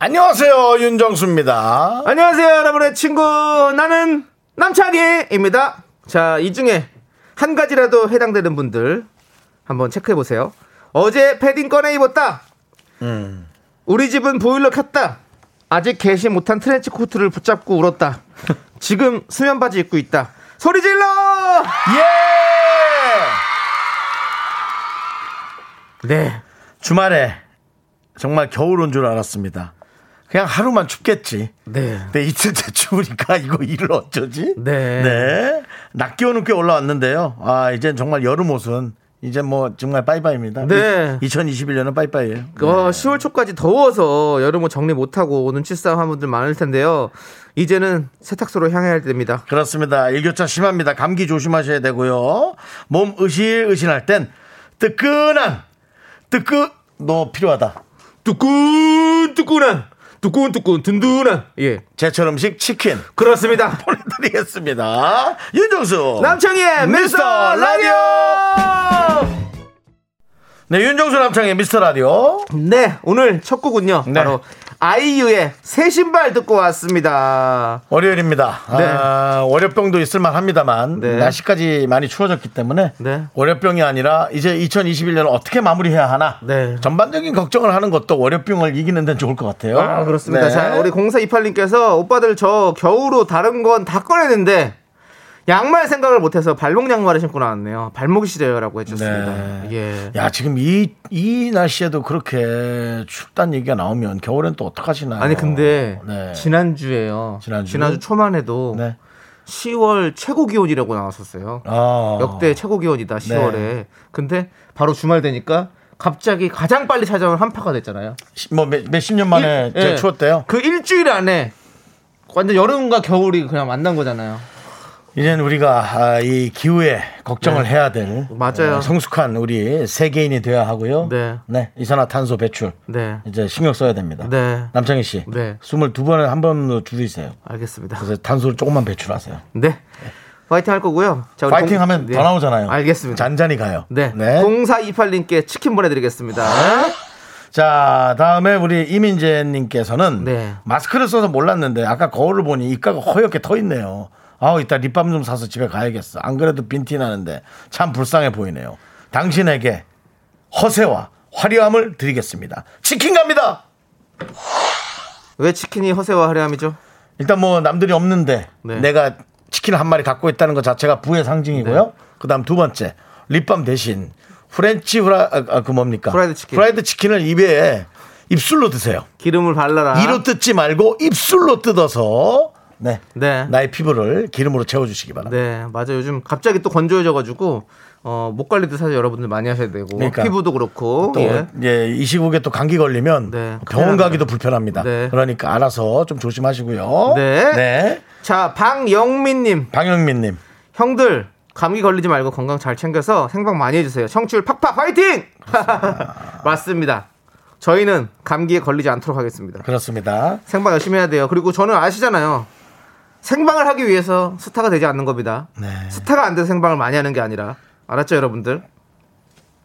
안녕하세요 윤정수입니다. 안녕하세요, 여러분의 친구. 나는 남창희입니다. 자, 이 중에 한 가지라도 해당되는 분들 한번 체크해 보세요. 어제 패딩 꺼내 입었다. 우리 집은 보일러 켰다. 아직 개시 못한 트렌치 코트를 붙잡고 울었다. 지금 수면 바지 입고 있다. 소리 질러! 예. 네. 주말에 정말 겨울 온 줄 알았습니다. 그냥 하루만 춥겠지. 네. 근데 이틀째 추우니까 이거 일을 어쩌지? 네. 네. 낮 기온은 꽤 올라왔는데요. 아, 이젠 정말 여름 옷은 이제 뭐 정말 빠이빠이입니다. 네. 2021년은 빠이빠이예요. 어, 10월 초까지 더워서 여름옷 정리 못하고 눈치 싸움 한 분들 많을 텐데요. 이제는 세탁소로 향해야 됩니다. 그렇습니다. 일교차 심합니다. 감기 조심하셔야 되고요. 몸 으실으실할 땐 뜨끈한 뜨끈 너 필요하다. 뜨끈 뜨끈한 뜨끈뜨끈 든든한 예 제철 음식 치킨 그렇습니다. 보내드리겠습니다. 윤정수 남창희의 미스터 라디오. 네, 윤정수 남창의 미스터 라디오. 네 오늘 첫 곡은요 네. 바로 아이유의 새 신발 듣고 왔습니다. 월요일입니다. 네. 아, 월요병도 있을만 합니다만 네. 날씨까지 많이 추워졌기 때문에 네. 월요병이 아니라 이제 2021년을 어떻게 마무리해야 하나 네. 전반적인 걱정을 하는 것도 월요병을 이기는 데는 좋을 것 같아요. 아 그렇습니다. 네. 자 우리 0428님께서 오빠들 저 겨울로 다른 건 다 꺼내는데 양말 생각을 못해서 발목 양말을 신고 나왔네요. 발목이 시려요라고 해주셨습니다. 네. 예. 야 지금 이, 이 날씨에도 그렇게 춥다는 얘기가 나오면 겨울엔 또 어떡하시나요? 아니 근데 네. 지난주에요. 지난주? 초만 해도 네. 10월 최고 기온이라고 나왔었어요. 아. 역대 최고 기온이다 10월에. 근데 바로 주말 되니까 갑자기 가장 빨리 찾아온 한파가 됐잖아요. 뭐 몇, 몇십 년 만에 일- 제 예. 추웠대요. 그 일주일 안에 완전 여름과 겨울이 그냥 만난 거잖아요. 이제는 우리가 아, 이 기후에 걱정을 네. 해야 될 맞아요. 어, 성숙한 우리 세계인이 되어야 하고요. 네. 이산화탄소 배출 네. 이제 신경 써야 됩니다. 네. 남창희 씨, 네. 22번에 한 번으로 줄이세요. 알겠습니다. 그래서 탄소를 조금만 배출하세요. 네. 파이팅 할 거고요. 자, 파이팅 공- 하면 네. 더 나오잖아요. 알겠습니다. 잔잔히 가요. 네. 네. 0428님께 치킨 보내드리겠습니다. 자, 다음에 우리 이민재 님께서는 네. 마스크를 써서 몰랐는데 아까 거울을 보니 입가가 허옇게 터 있네요. 아우, 이따 립밤 좀 사서 집에 가야겠어. 안 그래도 빈티 나는데 참 불쌍해 보이네요. 당신에게 허세와 화려함을 드리겠습니다. 치킨 갑니다! 왜 치킨이 허세와 화려함이죠? 일단 뭐 남들이 없는데 네. 내가 치킨 한 마리 갖고 있다는 것 자체가 부의 상징이고요. 네. 그 다음 두 번째, lip balm 대신 French 후라, 아, 아, 그 뭡니까? 프라이드 치킨. 프라이드 치킨을 입에 입술로 드세요. 기름을 발라라. 이로 뜯지 말고 입술로 뜯어서 네. 네. 나의 피부를 기름으로 채워주시기 바랍니다. 네, 맞아요. 요즘 갑자기 또 건조해져가지고 어, 목 관리도 사실 여러분들 많이 하셔야 되고 그러니까. 피부도 그렇고 또 예. 예, 이 시국에 또 감기 걸리면 네, 병원 가기도. 불편합니다. 네. 그러니까 알아서 좀 조심하시고요. 네. 네. 자, 방영민 님, 방영민 님. 형들 감기 걸리지 말고 건강 잘 챙겨서 생방 많이 해 주세요. 청취율 팍팍 화이팅! 맞습니다. 저희는 감기에 걸리지 않도록 하겠습니다. 그렇습니다. 생방 열심히 해야 돼요. 그리고 저는 아시잖아요. 생방을 하기 위해서 스타가 되지 않는 겁니다. 네. 스타가 안 돼서 생방을 많이 하는 게 아니라 알았죠, 여러분들?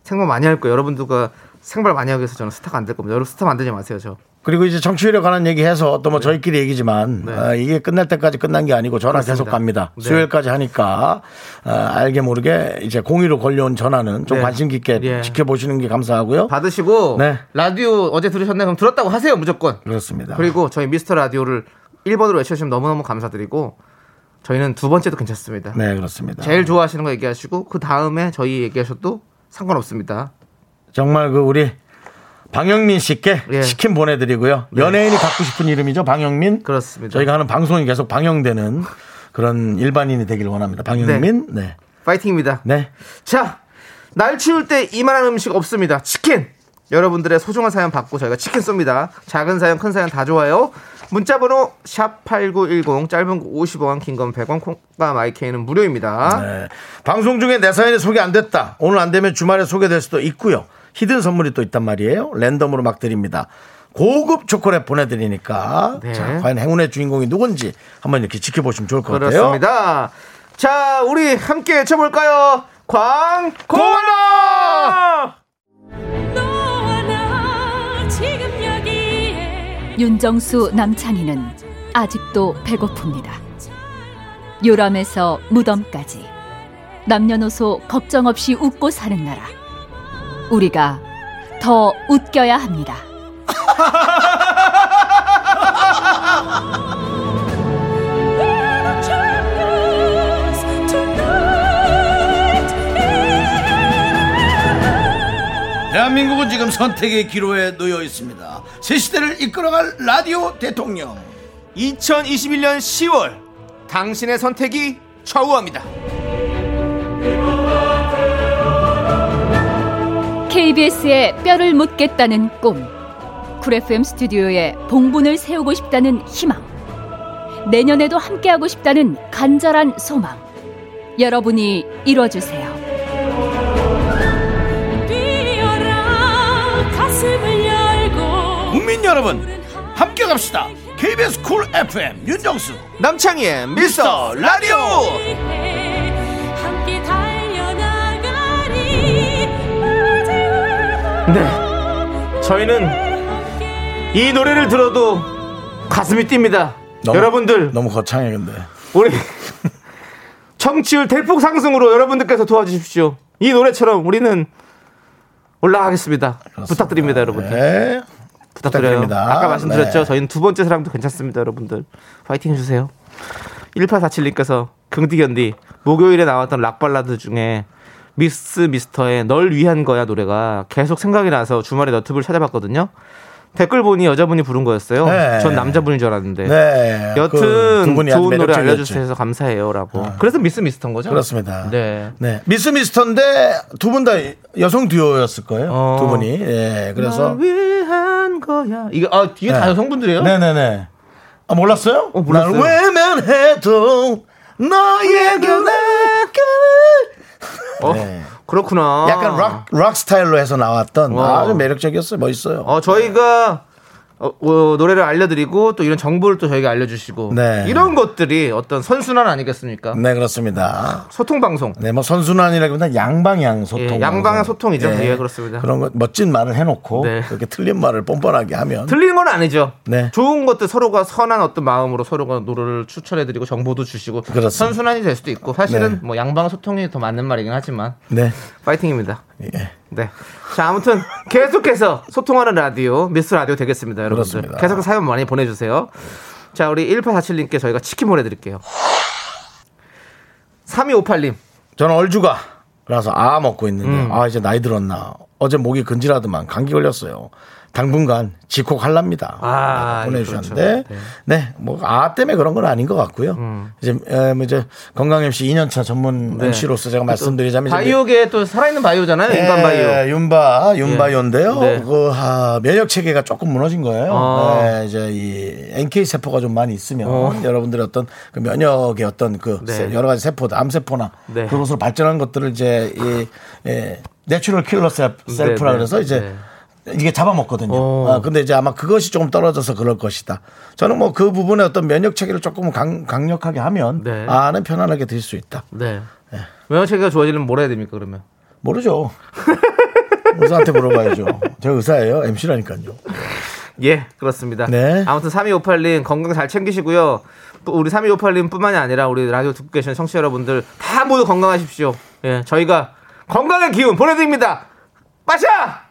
생방 많이 할 거예요. 여러분들과 생방 많이 하기 위해서 저는 스타가 안 될 겁니다. 여러분 스타 만들지 마세요, 저. 그리고 이제 정치율에 관한 얘기해서 또 뭐 저희끼리 얘기지만 네. 아, 이게 끝날 때까지 끝난 게 아니고 전화 그렇습니다. 계속 갑니다. 네. 수요일까지 하니까 아, 알게 모르게 이제 공의로 걸려온 전화는 좀 네. 관심 깊게 예. 지켜보시는 게 감사하고요. 받으시고 네. 라디오 어제 들으셨나요? 그럼 들었다고 하세요, 무조건. 그렇습니다. 그리고 저희 미스터 라디오를 1번으로 외쳐주시면 너무너무 감사드리고 저희는 두 번째도 괜찮습니다. 네 그렇습니다. 제일 좋아하시는 거 얘기하시고 그 다음에 저희 얘기하셔도 상관없습니다. 정말 그 우리 방영민 씨께 예. 치킨 보내드리고요. 연예인이 갖고 싶은 이름이죠, 방영민. 그렇습니다. 저희가 하는 방송이 계속 방영되는 그런 일반인이 되길 원합니다. 방영민. 네. 파이팅입니다. 네. 자, 날 추울 때 이만한 음식 없습니다. 치킨. 여러분들의 소중한 사연 받고 저희가 치킨 쏩니다. 작은 사연, 큰 사연 다 좋아요. 문자번호 샵 8910 짧은 거 50원 긴 건 100원 콩과 마이케이는 무료입니다. 네. 방송 중에 내 사연이 소개 안 됐다. 오늘 안 되면 주말에 소개될 수도 있고요. hidden 선물이 또 있단 말이에요. 랜덤으로 막 드립니다. 고급 초콜릿 보내드리니까 네. 자, 과연 행운의 주인공이 누군지 한번 이렇게 지켜보시면 좋을 것 같아요. 그렇습니다. 자, 우리 함께 외쳐볼까요? 광고 윤정수 남창희는 아직도 배고픕니다. 요람에서 무덤까지 남녀노소 걱정 없이 웃고 사는 나라. 우리가 더 웃겨야 합니다. 대한민국은 지금 선택의 기로에 놓여 있습니다. 새 시대를 이끌어갈 라디오 대통령. 2021년 10월 당신의 선택이 좌우합니다. KBS에 뼈를 묻겠다는 꿈. 쿨 FM 스튜디오에 봉분을 세우고 싶다는 희망. 내년에도 함께하고 싶다는 간절한 소망. 여러분이 이뤄주세요. 국민 여러분, 함께 갑시다. KBS 쿨 FM 윤정수 남창희의 미스터 라디오! 네. 저희는 이 노래를 들어도 가슴이 뜁니다. 너무- 여러분들, 너무 거창해 근데. 우리 청취율 대폭 상승으로 여러분들께서 도와주십시오. 이 노래처럼 우리는 올라가겠습니다. 부탁드립니다, 여러분들. 네. 부탁드려요. 부탁드립니다. 아까 말씀드렸죠. 네. 저희는 두 번째 사랑도 괜찮습니다, 여러분들. 파이팅 해주세요. 1847님께서 긍디견디 목요일에 나왔던 락 발라드 중에 미스 미스터의 널 위한 거야 노래가 계속 생각이 나서 주말에 너튜브를 찾아봤거든요. 댓글 보니 여자분이 부른 거였어요. 네. 전 남자분인 줄 알았는데. 네. 여튼 그 좋은 노래. 알려주셔서 감사해요라고. 그래서 미스 미스터인 거죠? 그렇습니다. 네. 네. 미스 미스터인데 두 분 다 여성 듀오였을 거예요. 어. 두 분이. 예. 그래서 널 위한 거야. 이게 아 뒤에 다 네. 여성분들이에요? 네네네. 아 몰랐어요? 어, 몰랐어요. 날 외면해도 너에게 어, 네. 그렇구나. 약간 락, 락 스타일로 해서 나왔던 어. 아주 매력적이었어요. 멋있어요. 어, 저희가 어, 어, 노래를 알려드리고 또 이런 정보를 또 저희가 알려주시고 네. 이런 것들이 어떤 선순환 아니겠습니까? 네, 그렇습니다. 소통 방송. 네, 뭐 선순환이라기보다 양방향 소통. 예, 양방향 소통이죠. 예, 그렇습니다. 그런 거 멋진 말을 해놓고 네. 그렇게 틀린 말을 뻔뻔하게 하면 틀린 건 아니죠. 네. 좋은 것들 서로가 선한 어떤 마음으로 서로가 노래를 추천해드리고 정보도 주시고 그렇습니다. 선순환이 될 수도 있고 사실은 네. 뭐 양방 소통이 더 맞는 말이긴 하지만 네, 파이팅입니다. 예. 네. 자, 아무튼 계속해서 소통하는 라디오, 미스 라디오 되겠습니다, 여러분들. 그렇습니다. 계속 사연 많이 보내주세요. 자, 우리 1847님께 저희가 치킨 보내드릴게요. 3258님. 저는 얼주가 라서 아 먹고 있는데 음. 아 이제 나이 들었나 어제 목이 근질하더만 감기 걸렸어요. 당분간 직콕할랍니다. 아, 보내주셨는데 그렇죠. 네뭐아 때문에 그런 건 아닌 것 같고요. 이제 에, 뭐 이제 건강 MC 2년차 전문 음. 네. MC로서 제가 말씀드리자면 바이오계 또 살아있는 바이오잖아요, 인간 예, 바이오. 윤바, 윤바이오인데요. 네. 그, 아, 면역 체계가 조금 무너진 거예요. 어. 예, 이제 이 NK 세포가 좀 많이 있으면 어. 여러분들의 어떤 그 면역의 어떤 그 네. 세- 여러 가지 세포, 암세포나 네. 그것으로 발전한 것들을 이제 이 예, natural killer cell, cell이라 네, 그래서 이제 네. 이게 잡아먹거든요. 어. 아, 근데 이제 아마 그것이 조금 떨어져서 그럴 것이다. 저는 뭐 그 부분에 어떤 면역 체계를 조금 강, 강력하게 하면 네. 아는 편안하게 될수 있다. 네. 면역 체계가 좋아지려면 뭘 해야 됩니까, 그러면? 모르죠. 의사한테 물어봐야죠. 제가 의사예요. MC라니까요. 예, 그렇습니다. 네. 아무튼 3258님 건강 잘 챙기시고요. 또 우리 3258님 뿐만이 아니라 우리 라디오 듣고 계시는 청취자 여러분들 다 모두 건강하십시오. 예, 저희가 건강의 기운 보내드립니다. 빠샤!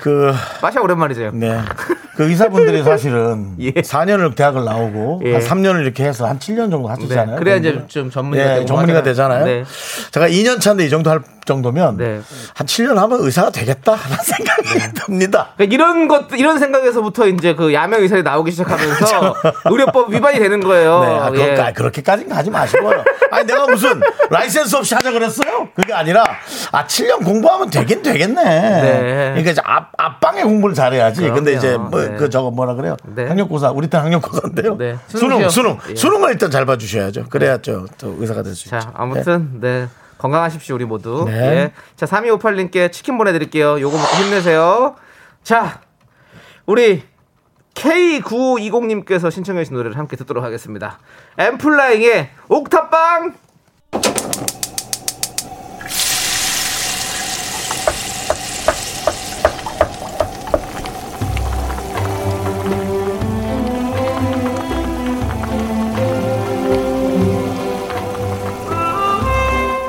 그, 빠샤 오랜만이죠. 네. 그 의사분들이 사실은 예. 4년을 대학을 나오고 예. 한 3년을 이렇게 해서 한 7년 정도 하시잖아요. 네, 그래야 이제. 좀 전문의가 예, 되고 전문의가. 되잖아요. 네. 제가 2년 차인데 이 정도 할 정도면 네. 한 7년 하면 의사가 되겠다 하는 생각이 듭니다. 그러니까 이런 것 이런 생각에서부터 이제 그 야매 의사들이 나오기 시작하면서 의료법 위반이 되는 거예요. 네, 아, 예. 그렇게, 까지는 가지 마시고요. 아니, 내가 무슨 라이센스 없이 하자 그랬어요? 그게 아니라, 아, 7년 공부하면 되긴 되겠네. 그러니까 이제 앞, 앞방에 공부를 잘해야지. 근데 이제 뭐, 네. 그 저거 뭐라 그래요? 네. 학력고사. 우리 때 학력고사인데요. 네. 수능, 수능이요. 수능. 예. 수능을 일단 잘 봐주셔야죠. 그래야죠. 또 의사가 될 수 있죠. 자, 아무튼 네. 건강하십시오, 우리 모두. 네. 예. 자, 3258님께 치킨 보내드릴게요. 요거 먹고 힘내세요. 자, 우리 K9520님께서 신청해 주신 노래를 함께 듣도록 하겠습니다. 엠플라잉의 옥탑방!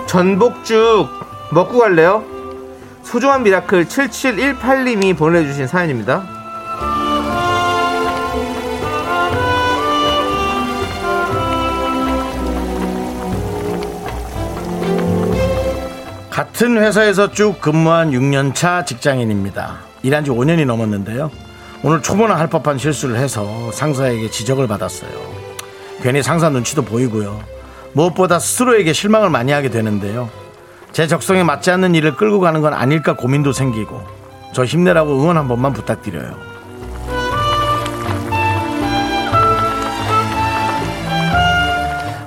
전복죽 먹고 갈래요? 소중한 miracle 7718님이 보내주신 사연입니다. 같은 회사에서 쭉 근무한 6년차 직장인입니다. 일한 지 5년이 넘었는데요. 오늘 초보나 할 법한 실수를 해서 상사에게 지적을 받았어요. 괜히 상사 눈치도 보이고요. 무엇보다 스스로에게 실망을 많이 하게 되는데요. 제 적성에 맞지 않는 일을 끌고 가는 건 아닐까 고민도 생기고 저 힘내라고 응원 한 번만 부탁드려요.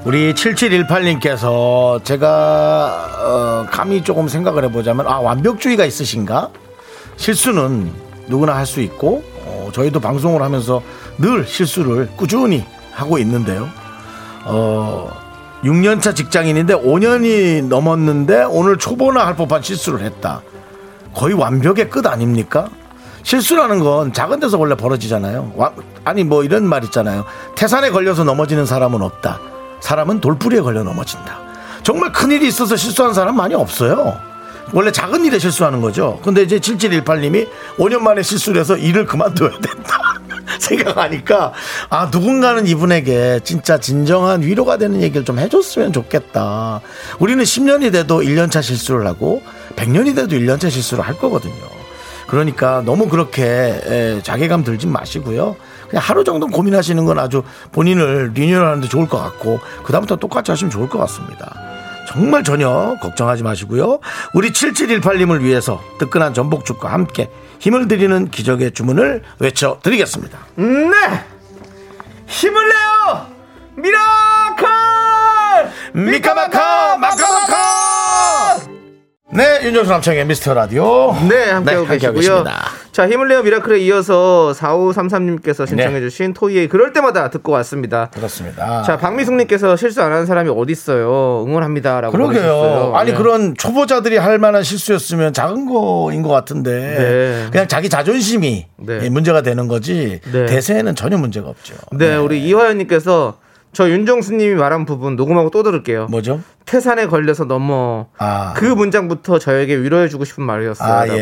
우리 7718님께서 제가 어, 감히 조금 생각을 해보자면 아 완벽주의가 있으신가? 실수는 누구나 할 수 있고 어, 저희도 방송을 하면서 늘 실수를 꾸준히 하고 있는데요. 어, 6년차 직장인인데 5년이 넘었는데 오늘 초보나 할 법한 실수를 했다. 거의 완벽의 끝 아닙니까? 실수라는 건 작은 데서 원래 벌어지잖아요. 와- 아니 뭐 이런 말 있잖아요. 태산에 걸려서 넘어지는 사람은 없다. 사람은 돌부리에 걸려 넘어진다. 정말 큰 일이 있어서 실수한 사람 많이 없어요. 원래 작은 일에 실수하는 거죠. 근데 이제 7718님이 5년 만에 실수를 해서 일을 그만둬야 된다. 생각하니까 아 누군가는 이분에게 진짜 진정한 위로가 되는 얘기를 좀 해줬으면 좋겠다. 우리는 10년이 돼도 1년차 실수를 하고 100년이 돼도 1년차 실수를 할 거거든요. 그러니까 너무 그렇게 에, 자괴감 들지 마시고요. 그냥 하루 정도 고민하시는 건 아주 본인을 리뉴얼하는데 좋을 것 같고 그다음부터 똑같이 하시면 좋을 것 같습니다. 정말 전혀 걱정하지 마시고요. 우리 7718님을 위해서 뜨끈한 전복죽과 함께 힘을 드리는 기적의 주문을 외쳐드리겠습니다. 네! 힘을 내요! miracle! 미카마카 마카마카 네 윤정수 남창희 미스터 라디오 네, 함께하고 함께하고 계시고요. 계십니다. 자, 힘을 내요 miracle에 이어서 4533님께서 신청해주신 토이의 그럴 때마다 듣고 왔습니다. 그렇습니다. 자, 박미숙님께서 실수 안 하는 사람이 어딨어요. 응원합니다라고. 그러게요. 보내주셨어요. 아니 네. 그런 초보자들이 할 만한 실수였으면 작은 거인 것 같은데 네. 그냥 자기 자존심이 네. 문제가 되는 거지 네. 대세에는 전혀 문제가 없죠. 네, 우리 이화연님께서 저 윤정수님이 말한 부분 녹음하고 또 들을게요. 뭐죠? 태산에 걸려서 넘어 아. 그 문장부터 저에게 위로해주고 싶은 말이었어요. 아. 예.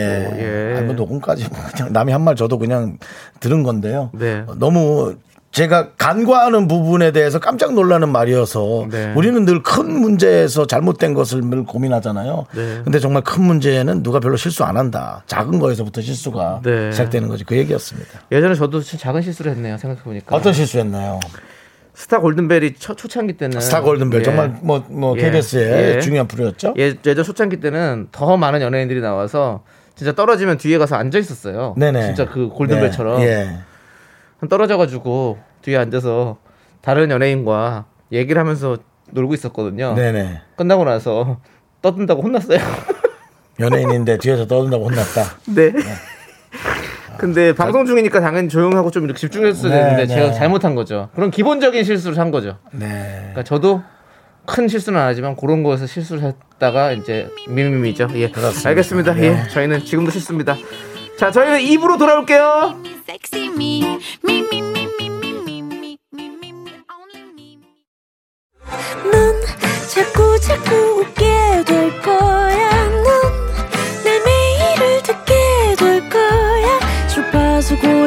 예. 아니, 뭐 녹음까지 뭐 그냥 남이 한 말 저도 그냥 들은 건데요. 네. 어, 너무 제가 간과하는 부분에 대해서 깜짝 놀라는 말이어서 네. 우리는 늘 큰 문제에서 잘못된 것을 늘 고민하잖아요. 네. 근데 정말 큰 문제는 누가 별로 실수 안 한다. 작은 거에서부터 실수가 네. 시작되는 거지. 그 얘기였습니다. 예전에 저도 작은 실수를 했네요. 생각해보니까. 어떤 실수였나요? 스타 골든벨이 초, 초창기 때는. 스타 골든벨 예. 정말 뭐, 뭐 예. KBS의 예. 중요한 프로였죠. 예, 예전 초창기 때는 더 많은 연예인들이 나와서 진짜 떨어지면 뒤에 가서 앉아 있었어요. 네네. 진짜 그 골든벨처럼 네. 예. 떨어져가지고 뒤에 앉아서 다른 연예인과 얘기를 하면서 놀고 있었거든요. 네네. 끝나고 나서 떠든다고 혼났어요. 연예인인데 뒤에서 떠든다고 혼났다. 네. 근데 방송 중이니까 당연히 조용하고 좀 이렇게 집중했어야 네, 되는데 네. 제가 잘못한 거죠. 그런 기본적인 실수를 한 거죠. 네. 그러니까 저도 큰 실수는 안 하지만 그런 거에서 실수를 했다가 이제 미미미죠. 예. 그렇습니다. 알겠습니다. 네. 예. 저희는 지금도 싫습니다. 자, 저희는 입으로 돌아올게요.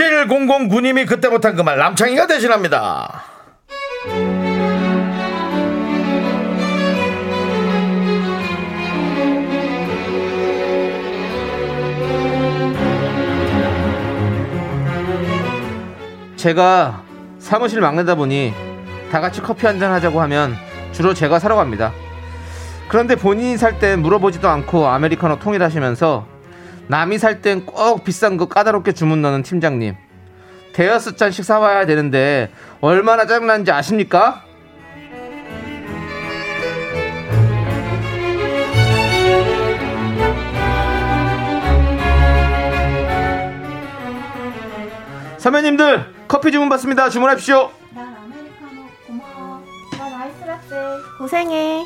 7009님이 그때 못한 그 말 남창희가 대신합니다. 제가 사무실 막내다 보니 다 같이 커피 한 잔 하자고 하면 주로 제가 사러 갑니다. 그런데 본인이 살땐 물어보지도 않고 아메리카노 통일하시면서 남이 살 땐 꼭 비싼 거 까다롭게 주문 넣는 팀장님. 대여섯 잔씩 사와야 되는데 얼마나 짜증나는지 아십니까? 선배님들 커피 주문 받습니다. 주문하십시오. 난 아메리카노 고마워. 나 아이스 라떼. 고생해.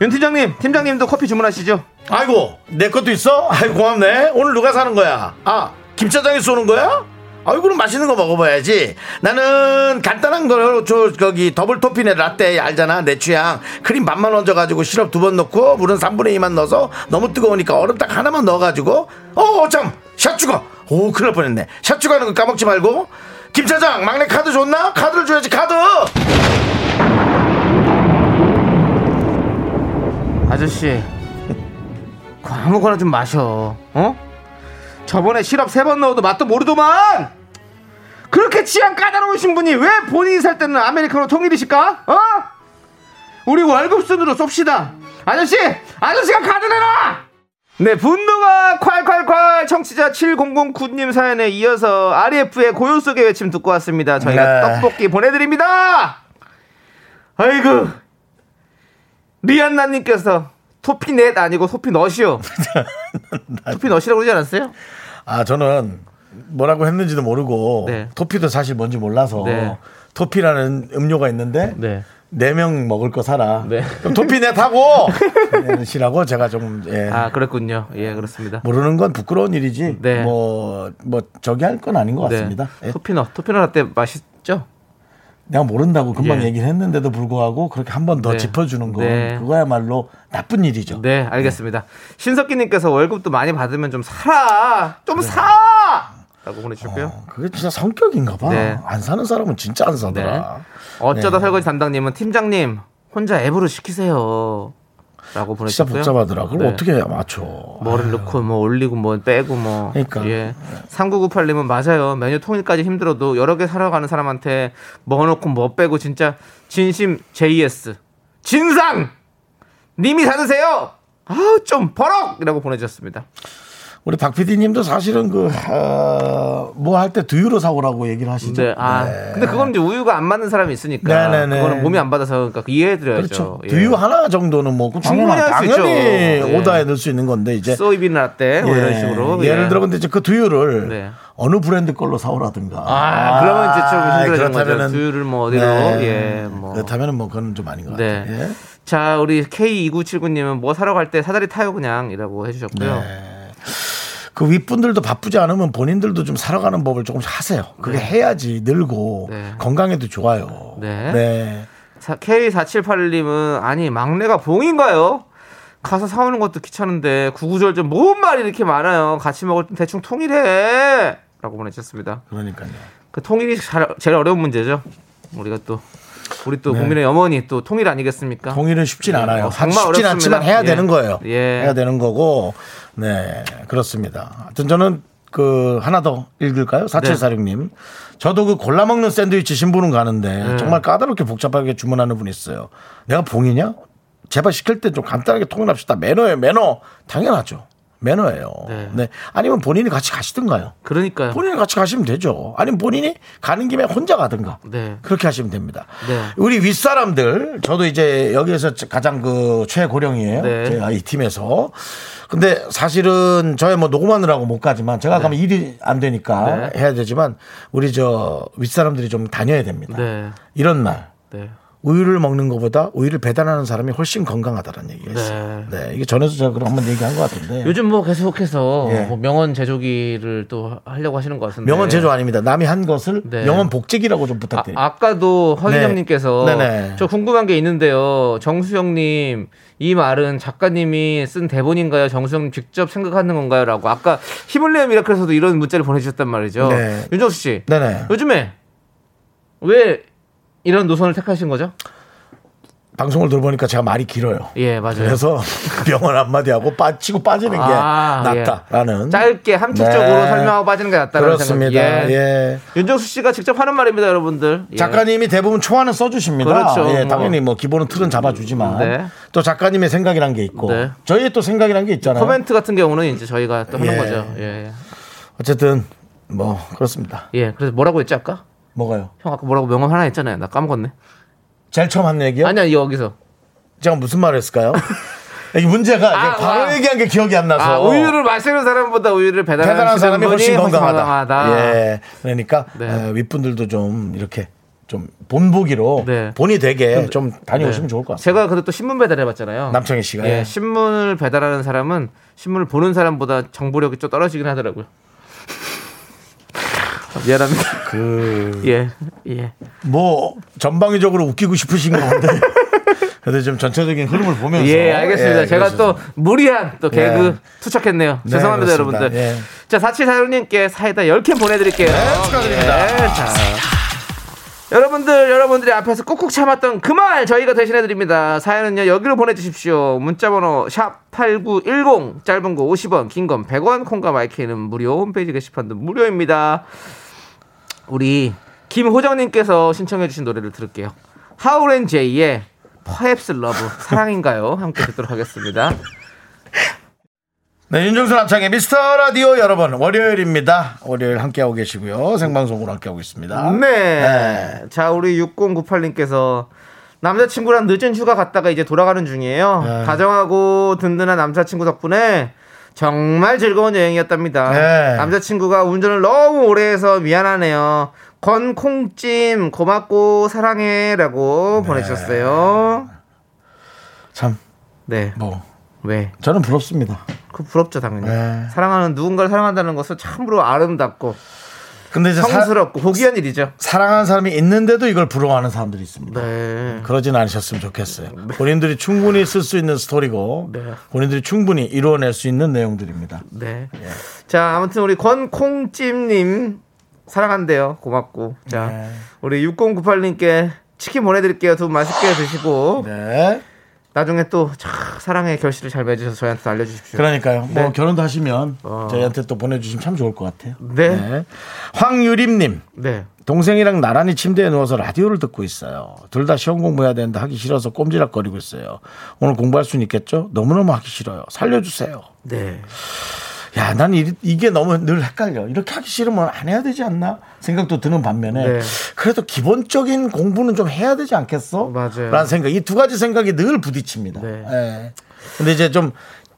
윤 팀장님, 팀장님도 커피 주문하시죠. 아이고 내 것도 있어? 아이고 고맙네. 오늘 누가 사는 거야? 아 김차장이 쏘는 거야? 아이고 그럼 맛있는 거 먹어봐야지. 나는 간단한 거로 저 거기 더블 toffee nut 라떼 알잖아 내 취향. 크림 반만 얹어가지고 시럽 두 번 넣고 물은 3분의 2만 넣어서 너무 뜨거우니까 얼음 딱 하나만 넣어가지고 어 참 샷 추가. 오 큰일 날 뻔했네. 샷 추가하는 거 까먹지 말고. 김차장 막내 카드 줬나? 카드를 줘야지 카드. 아저씨, 그 아무거나 좀 마셔. 어? 저번에 시럽 세 번 넣어도 맛도 모르더만. 그렇게 취향 까다로우신 분이 왜 본인이 살 때는 아메리카노 통일이실까? 어? 우리 월급 순으로 쏩시다. 아저씨, 아저씨가 카드 내놔. 네, 분노가 콸콸콸 청취자 7009님 사연에 이어서 RF의 고요 속의 외침 듣고 왔습니다. 저희가 네. 떡볶이 보내드립니다. 아이고, 리안나님께서 토피넷 아니고 토피넛이요. 토피넛이라고 그러지 않았어요? 아 저는 뭐라고 했는지도 모르고 네. 토피도 사실 뭔지 몰라서 네. 토피라는 음료가 있는데 네. 네명 먹을 거 사라. 네. 그럼 토피 넷 하고 시라고 제가 좀 예. 아, 그랬군요. 예, 그렇습니다. 모르는 건 부끄러운 일이지. 네. 뭐, 뭐, 저기 할 건 아닌 것 같습니다. 예. 토피넛, 토피넛 라떼 맛있죠? 내가 모른다고 금방 예. 얘기를 했는데도 불구하고 그렇게 한 번 더 네. 짚어주는 건 네. 그거야말로 나쁜 일이죠. 네, 알겠습니다. 신석기님께서 월급도 많이 받으면 좀 사라! 좀 사! 라고 보내주셨고요. 어, 그게 진짜 성격인가 봐. 네. 안 사는 사람은 진짜 안 사더라. 어쩌다 네. 설거지 담당님은 팀장님, 혼자 앱으로 시키세요. 라고 진짜 보내주셨고요. 복잡하더라. 그걸 네. 어떻게 맞춰. 뭐를 넣고 뭐 올리고 뭐 빼고 뭐 그러니까. 예. 3998님은 맞아요. 메뉴 통일까지 힘들어도 여러 개 사러 가는 사람한테 뭐 넣고 뭐 빼고 진짜 진심 JS 진상 님이 사드세요. 아우 좀 버럭이라고 보내주셨습니다. 우리 박 PD님도 사실은 그, 어, 뭐할 때 두유로 사오라고 얘기를 하시죠. 네, 아 네. 근데 그건 이제 우유가 안 맞는 사람이 있으니까 네네네. 그거는 몸이 안 받아서 그러니까 이해해드려야죠. 그렇죠. 예. 두유 하나 정도는 뭐 충분히 당연히, 할수 있죠. 당연히 예. 오다에 넣을 수 있는 건데 이제 소이빈 라떼 뭐 이런 식으로 예를 예. 들어 근데 이제 그 두유를 네. 어느 브랜드 걸로 사오라든가. 아, 그러면 이제 좀 아, 힘들어지는. 그렇다면은- 두유를 뭐 어디로 네. 예 뭐. 그렇다면은 뭐 그건 좀 아닌 것 네. 같아요. 예. 자, 우리 K2979님은 뭐 사러 갈 때 사다리 타요 그냥 이라고 해주셨고요. 네. 그 윗분들도 바쁘지 않으면 본인들도 좀 살아가는 법을 조금씩 하세요. 그게 해야지 늘고 네. 건강에도 좋아요. 네. 네. 사- K4781님은 아니 막내가 봉인가요? 가서 사오는 것도 귀찮은데 구구절절 뭔 말이 이렇게 많아요. 같이 먹을 땐 대충 통일해. 라고 보내주셨습니다. 그러니까요. 그 통일이 잘- 제일 어려운 문제죠. 우리가 또 우리 또 네. 국민의 어머니 또 통일 아니겠습니까? 통일은 쉽진 네. 않아요. 어, 하- 정말 쉽진 어렵습니다. 않지만 해야 예. 되는 거예요. 예. 해야 되는 거고, 네, 그렇습니다. 하여튼 저는 그 하나 더 읽을까요? 4746님. 저도 그 골라 먹는 샌드위치 신부는 가는데 네. 정말 까다롭게 복잡하게 주문하는 분이 있어요. 내가 봉이냐? 제발 시킬 때 좀 간단하게 통일합시다. 매너예요, 매너. 당연하죠. 매너예요. 네. 네. 아니면 본인이 같이 가시든가요. 그러니까요. 본인이 같이 가시면 되죠. 아니면 본인이 가는 김에 혼자 가든가. 네. 그렇게 하시면 됩니다. 네. 우리 윗사람들, 저도 이제 여기에서 가장 그 최고령이에요. 네. 제가 이 팀에서. 근데 사실은 저희 뭐 녹음하느라고 못 가지만 제가 가면 일이 안 되니까 네. 해야 되지만 우리 저 윗사람들이 좀 다녀야 됩니다. 네. 이런 날. 네. 우유를 먹는 것보다 우유를 배달하는 사람이 훨씬 건강하다는 얘기가 있어요. 네. 이게 전에도 제가 그럼 한번 얘기한 것 같은데. 요즘 뭐 계속해서 예. 뭐 명언 제조기를 또 하려고 하시는 것 같은데. 명언 제조 아닙니다. 남이 한 것을 네. 명언 복직이라고 좀 부탁드립니다. 아, 아까도 허인영님께서 네. 네네. 저 궁금한 게 있는데요. 정수영님 이 말은 작가님이 쓴 대본인가요? 정수영님 직접 생각하는 건가요?라고 아까 힘을 내요 미라클에서도 이런 문자를 보내주셨단 말이죠. 네. 윤정수 씨, 네네. 요즘에 왜 이런 노선을 택하신 거죠? 방송을 들어보니까 제가 말이 길어요. 예, 맞아요. 그래서 명언 한마디 하고 빠지고 빠지는 게 아, 낫다라는. 예. 짧게 함축적으로 네. 설명하고 빠지는 게 낫다는 그렇습니다. 생각. 예. 윤정수 씨가 직접 하는 말입니다, 여러분들. 예. 작가님이 대부분 초안을 써주십니다. 그렇죠. 예, 뭐. 당연히 뭐 기본은 틀은 잡아주지만 네. 또 작가님의 생각이란 게 있고 네. 저희의 또 생각이란 게 있잖아요. 코멘트 같은 경우는 이제 저희가 또 하는 예. 거죠. 예. 어쨌든 뭐 그렇습니다. 예. 그래서 뭐라고 했지 아까? 뭐가요? 형 아까 뭐라고 명언 하나 했잖아요. 나 까먹었네. 제일 처음 한 얘기요? 아니야 여기서. 제가 무슨 말을 했을까요? 이게 문제가 아, 바로 와. 얘기한 게 기억이 안 나서 아 우유를 마시는 사람보다 우유를 배달하는, 대단한 사람이 훨씬 건강하다. 건강하다. 예, 그러니까 네. 에, 윗분들도 좀 이렇게 좀 본보기로 네. 본이 되게 좀 다녀오시면 네. 좋을 것 같습니다. 제가 근데 또 신문 배달해봤잖아요. 남창희 씨가 예, 신문을 배달하는 사람은 신문을 보는 사람보다 정보력이 좀 떨어지긴 하더라고요. 미안합니다. 그 예, 예. 뭐 전방위적으로 웃기고 싶으신 건데 그래도 좀 전체적인 흐름을 보면서 예, 알겠습니다. 예, 제가 또. 무리한 또 개그 예. 투척했네요. 네, 죄송합니다, 그렇습니다. 여러분들. 예. 자, 4746님께 사이다 10캔 보내드릴게요. 네, 축하드립니다. 예, 자. 여러분들, 여러분들이 앞에서 꾹꾹 참았던 그 말 저희가 대신해드립니다. 사연은요, 여기로 보내주십시오. 문자번호 샵 8910, 짧은 거 50원, 긴 건 100원, 콩과 마이크는 무료, 홈페이지 게시판도 무료입니다. 우리 김호정님께서 신청해주신 노래를 들을게요. 하울앤 제이의 Perhaps Love, 사랑인가요? 함께 듣도록 하겠습니다. 네, 윤정수 남창의 미스터 라디오 여러분 월요일입니다. 월요일 함께하고 계시고요. 생방송으로 함께하고 있습니다. 네. 자, 우리 6098님께서 남자친구랑 늦은 휴가 갔다가 이제 돌아가는 중이에요. 네. 다정하고 든든한 남자친구 덕분에 정말 즐거운 여행이었답니다. 네. 남자친구가 운전을 너무 오래 해서 미안하네요. 건콩찜 고맙고 사랑해라고 네. 보내주셨어요. 참, 네. 뭐, 왜? 저는 부럽습니다. 그 부럽죠 당연히. 네. 사랑하는 누군가를 사랑한다는 것은 참으로 아름답고 근데 이제 사, 성스럽고 고귀한 일이죠. 사랑하는 사람이 있는데도 이걸 부러워하는 사람들이 있습니다. 네. 그러진 않으셨으면 좋겠어요. 본인들이 충분히 쓸 수 있는 스토리고 네. 본인들이 충분히 이루어낼 수 있는 내용들입니다. 네. 자, 아무튼 우리 권콩찜님 사랑한대요. 고맙고. 자, 네. 우리 6098님께 치킨 보내드릴게요. 두 분 맛있게 드시고. 네. 나중에 또 차, 사랑의 결실을 잘 맺으셔서 저희한테 알려주십시오. 그러니까요. 뭐 네. 결혼도 하시면 어. 저희한테 또 보내주시면 참 좋을 것 같아요. 네. 황유림님. 네. 동생이랑 나란히 침대에 누워서 라디오를 듣고 있어요. 둘 다 시험 공부해야 되는데 하기 싫어서 꼼지락거리고 있어요. 오늘 공부할 수는 있겠죠? 너무너무 하기 싫어요. 살려주세요. 네. 야, 난 이, 이게 너무 늘 헷갈려. 이렇게 하기 싫으면 안 해야 되지 않나? 생각도 드는 반면에 네. 그래도 기본적인 공부는 좀 해야 되지 않겠어? 맞아요. 라는 생각. 이 두 가지 생각이 늘 부딪힙니다. 네. 예. 근데 이제 좀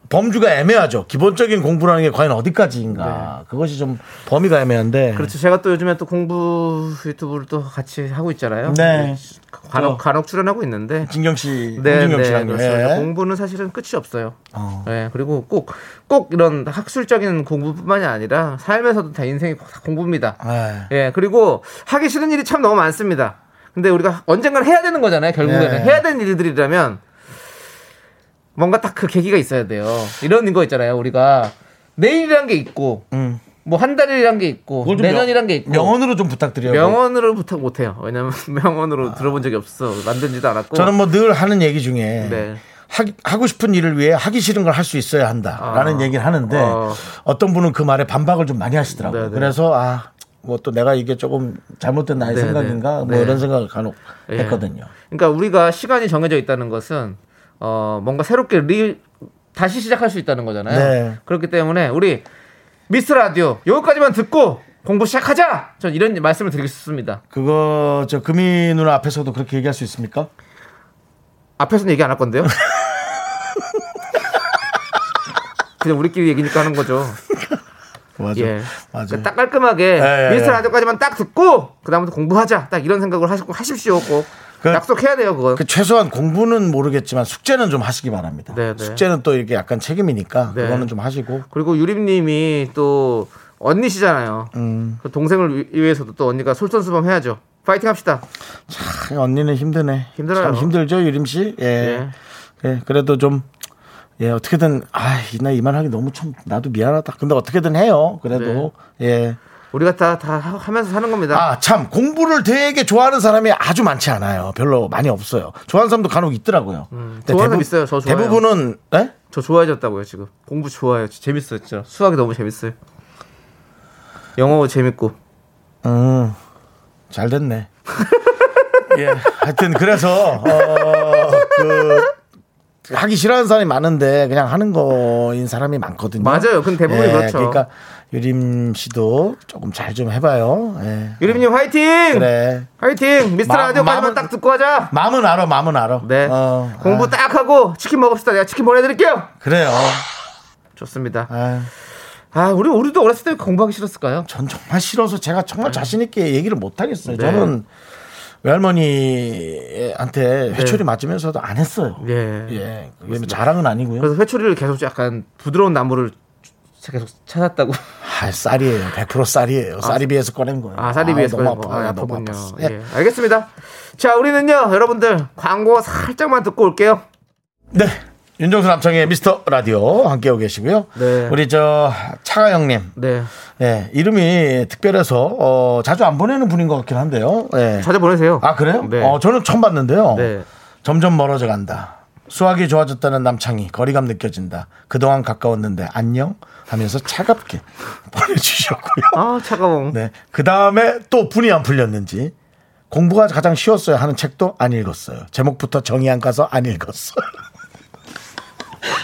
범주가 애매하죠. 기본적인 공부라는 게 과연 어디까지인가. 그것이 좀 범위가 애매한데. 네. 그렇죠. 제가 또 요즘에 또 공부 유튜브를 또 같이 하고 있잖아요. 네. 간혹, 어. 간혹 출연하고 있는데. 진경 씨, 네, 홍진경 네, 씨랑 그렇습니다. 예. 공부는 사실은 끝이 없어요. 어. 네, 그리고 꼭, 꼭 이런 학술적인 공부뿐만이 아니라 삶에서도 다 인생이 다 공부입니다. 예. 예, 그리고 하기 싫은 일이 참 너무 많습니다. 근데 우리가 언젠간 해야 되는 거잖아요, 결국에는. 네. 해야 되는 일들이라면 뭔가 딱 그 계기가 있어야 돼요. 이런 거 있잖아요, 우리가. 내일이란 게 있고, 음. 뭐한 달이란 게 있고, 내년이란 명- 게 있고. 명언으로 좀 부탁드려요. 명언으로 부탁 못 해요. 왜냐면 명언으로 들어본 적이 없어. 만든지도 않았고. 저는 뭐 늘 하는 얘기 중에 네. 하, 고 싶은 일을 위해 하기 싫은 걸 할 수 있어야 한다라는 아. 얘기를 하는데 어. 어. 떤 분은 그 말에 반박을 좀 많이 하시더라고요. 네네. 그래서 아, 뭐또 내가 이게 조금 잘못된 나의 네네. 생각인가 뭐 네. 이런 생각을 간혹 예. 했거든요. 그러니까 우리가 시간이 정해져 있다는 것은 어 뭔가 새롭게 리 다시 시작할 수 있다는 거잖아요. 네. 그렇기 때문에 우리 미스 라디오 여기까지만 듣고 공부 시작하자. 전 이런 말씀을 드리겠습니다. 그거 저 금이 누나 앞에서도 그렇게 얘기할 수 있습니까? 앞에서는 얘기 안 할 건데요. 그냥 우리끼리 얘기니까 하는 거죠. 맞아. 예. 맞아. 그러니까 딱 깔끔하게 예, 예, 미스 예. 라디오까지만 딱 듣고 그 다음부터 공부하자. 딱 이런 생각을 하시, 하십시오. 꼭. 그- 약속해야 돼요, 그거. 그 최소한 공부는 모르겠지만 숙제는 좀 하시기 바랍니다. 네, 네. 숙제는 또 이렇게 약간 책임이니까 네. 그거는 좀 하시고. 그리고 유림님이 또 언니시잖아요. 음. 그 동생을 위- 위해서도 또 언니가 솔선수범 해야죠. 파이팅 합시다. 아, 언니는 힘드네. 힘들어요. 참 힘들죠, 유림 씨. 예. 예. 예, 그래도 좀, 예, 어떻게든, 아, 이나 이만하기 너무 참, 나도 미안하다. 근데 어떻게든 해요. 그래도, 예. 우리가 다, 다 하- 하면서 사는 겁니다. 아, 참, 공부를 되게 좋아하는 사람이 아주 많지 않아요. 별로 많이 없어요. 좋아하는 사람도 간혹 있더라고요. 음, 좋아하는 사람 있어요. 저 좋아해요. 대부분은, 예? 저 좋아해졌다고요, 지금. 공부 좋아해요. 재밌어요, 진짜. 수학이 너무 재밌어요. 영어 재밌고. 음, 잘 됐네. 예, 하여튼 그래서 어, 그 하기 싫어하는 사람이 많은데 그냥 하는 거인 사람이 많거든요. 맞아요. 근데 대부분이 그렇죠. 그러니까 유림 씨도 조금 잘 좀 해봐요. 예. 유림님 화이팅! 그래. 화이팅! 미스터 마- 라디오까지만 마음은- 딱 듣고 하자! 마음은 알아, 마음은 알아. 네. 어, 공부 아, 딱 하고 치킨 먹읍시다. 내가 치킨 보내드릴게요! 그래요. 좋습니다. 아, 아, 우리, 우리도 어렸을 때 공부하기 싫었을까요? 전 정말 싫어서 제가 정말 자신 있게 얘기를 못 하겠어요. 네. 저는 외할머니한테 회초리 맞으면서도 안 했어요. 예. 예, 그게 뭐 자랑은 아니고요. 그래서 회초리를 계속 약간 부드러운 나무를 계속 찾았다고. 아, 쌀이에요. 100% 쌀이에요. 쌀이 비해서 꺼낸 거예요. 아, 살이 위해서 너무 그런 거. 아파. 아, 너무 아프군요. 아팠어. 예. 알겠습니다. 자, 우리는요, 여러분들 광고 살짝만 듣고 올게요. 네. 윤정수 남창의 미스터 라디오 함께하고 계시고요. 네. 우리 저 차가영님. 네. 예, 이름이 특별해서 어, 자주 안 보내는 분인 것 같긴 한데요. 예. 자주 보내세요. 아 그래요? 네. 어, 저는 처음 봤는데요. 네. 점점 멀어져 간다. 수학이 좋아졌다는 남창이 거리감 느껴진다. 그동안 가까웠는데 안녕 하면서 차갑게 보내주셨고요. 아, 차가워. 네. 그 다음에 또 분이 안 풀렸는지 공부가 가장 쉬웠어요 하는 책도 안 읽었어요. 제목부터 정이 안 가서 안 읽었어요.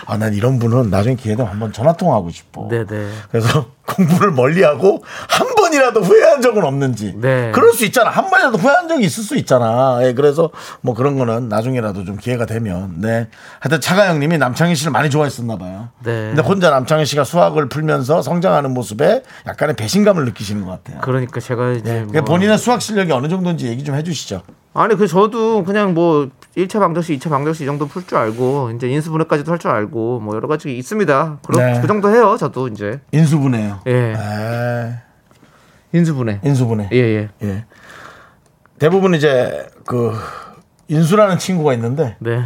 아, 난 이런 분은 나중에 기회 되면 한번 전화 통화하고 싶어. 네네. 그래서 공부를 멀리하고 한 번이라도 후회한 적은 없는지. 네. 그럴 수 있잖아. 한 번이라도 후회한 적이 있을 수 있잖아. 예, 그래서 뭐 그런 거는 나중에라도 좀 기회가 되면. 네. 하여튼 차가영님이 남창희 씨를 많이 좋아했었나 봐요. 네. 근데 혼자 남창희 씨가 수학을 풀면서 성장하는 모습에 약간의 배신감을 느끼시는 것 같아요. 그러니까 제가 이제. 예, 뭐- 본인의 수학 실력이 어느 정도인지 얘기 좀 해주시죠. 아니, 그 저도 그냥 뭐 1차 방정식, 2차 방정식 이 정도 풀 줄 알고, 이제 인수분해까지도 할 줄 알고, 뭐 여러 가지 있습니다. 그럼 네. 그 정도 해요, 저도 이제. 인수분해요. 예. 에, 인수분해. 인수분해. 예, 예. 예. 대부분 이제 그 인수라는 친구가 있는데 네.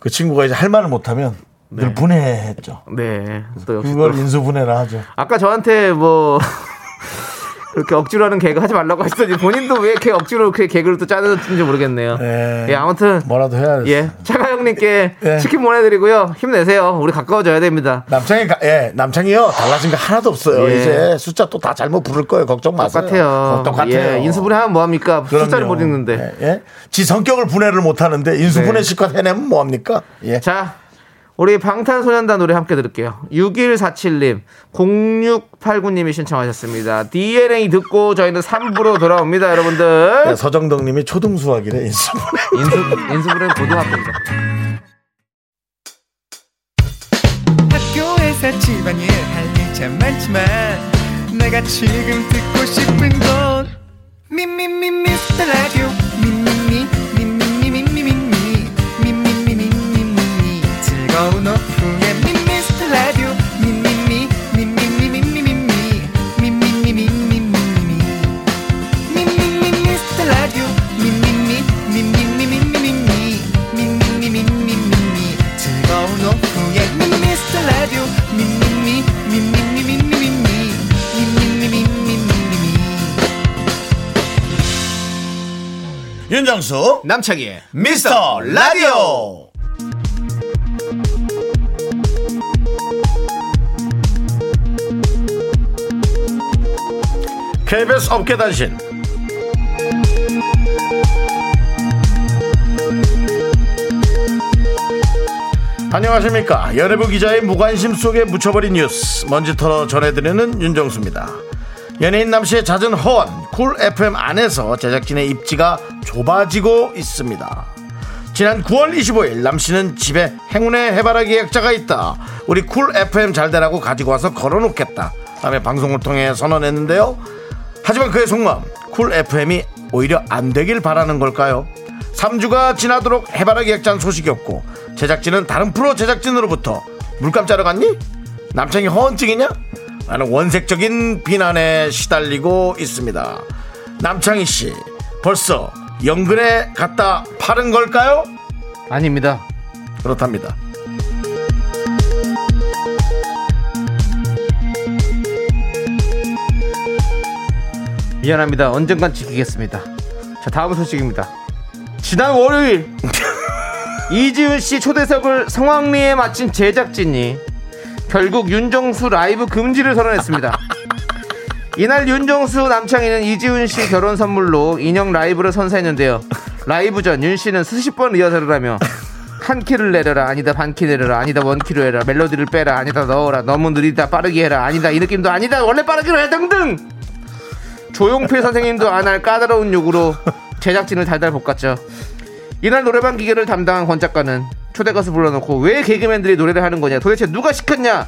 그 친구가 이제 할 말을 못 하면 늘 분해했죠. 네. 또 역시 그걸 또. 인수분해라 하죠. 아까 저한테 뭐 그렇게 억지로 하는 개그 하지 말라고 하시더니 본인도 왜 이렇게 억지로 그렇게 개그를 또 짜는지 모르겠네요. 예. 예, 아무튼 뭐라도 해야 돼. 예, 차가 형님께 예. 치킨 보내드리고요. 힘내세요. 우리 가까워져야 됩니다. 남창이 가- 예 남창이요 달라진 거 하나도 없어요. 예. 이제 숫자 또 다 잘못 부를 거예요. 걱정 마세요. 똑같아요. 어, 똑같아요. 예, 인수분해 하면 뭐 합니까? 그럼요. 숫자를 못 읽는데. 예, 예. 지 성격을 분해를 못 하는데 인수분해 네. 해내면 뭐 합니까? 예. 자, 우리 방탄소년단 노래 함께 들을게요. 6147님, 0689님이 신청하셨습니다. DNA 듣고 저희는 3부로 돌아옵니다, 여러분들. 네, 서정덕님이 초등수학이래 인수분해. 인수, 인수분해는 고등학교입니다. 학교에서 집안일 할일참 많지만 내가 지금 듣고 싶은 건 미미미 미스터 라디오 즐거운 오후에 미스터 라디오 미미미 미미미 미미 미 미미미 미미미 미미미 미스터 라디오 미미미 미미미 미미미 미미미 미미미 즐거운 오후에 미스터 라디오 미미미 미미미 미미미 미미미 미미미 윤정수 남창희의 미스터 라디오. KBS 업계 단신. 안녕하십니까. 연예부 기자의 무관심 속에 묻혀버린 뉴스. 먼지 털어 전해드리는 윤정수입니다. 연예인 남씨의 잦은 허언, 쿨 FM 안에서 제작진의 입지가 좁아지고 있습니다. 지난 9월 25일 남씨는 집에 행운의 해바라기 액자가 있다. 우리 쿨 FM 잘 되라고 가지고 와서 걸어놓겠다. 다음에 방송을 통해 선언했는데요. 하지만 그의 속마음 쿨 FM이 오히려 안 되길 바라는 걸까요? 3주가 지나도록 해바라기 액잔 소식이 없고 제작진은 다른 프로 제작진으로부터 물감 자러 갔니? 남창이 허언증이냐? 라는 원색적인 비난에 시달리고 있습니다. 남창희 씨 벌써 연근에 갖다 파는 걸까요? 아닙니다. 그렇답니다. 미안합니다. 언젠간 지키겠습니다. 자, 다음 소식입니다. 지난 월요일 이지훈 씨 초대석을 성황리에 마친 제작진이 결국 윤정수 라이브 금지를 선언했습니다. 이날 윤정수 남창희는 이지훈 씨 결혼 선물로 인형 라이브를 선사했는데요. 라이브 전 윤 씨는 수십 번 리허설을 하며 한 키를 내려라 아니다 반 키 내려라 아니다 원 키로 해라 멜로디를 빼라 아니다 넣어라 너무 느리다 빠르게 해라 아니다 이 느낌도 아니다 원래 빠르기로 해 등등 조용필 선생님도 안 할 까다로운 요구로 제작진을 달달 볶았죠. 이날 노래방 기계를 담당한 권 작가는 초대 가수 불러놓고 왜 개그맨들이 노래를 하는 거냐 도대체 누가 시켰냐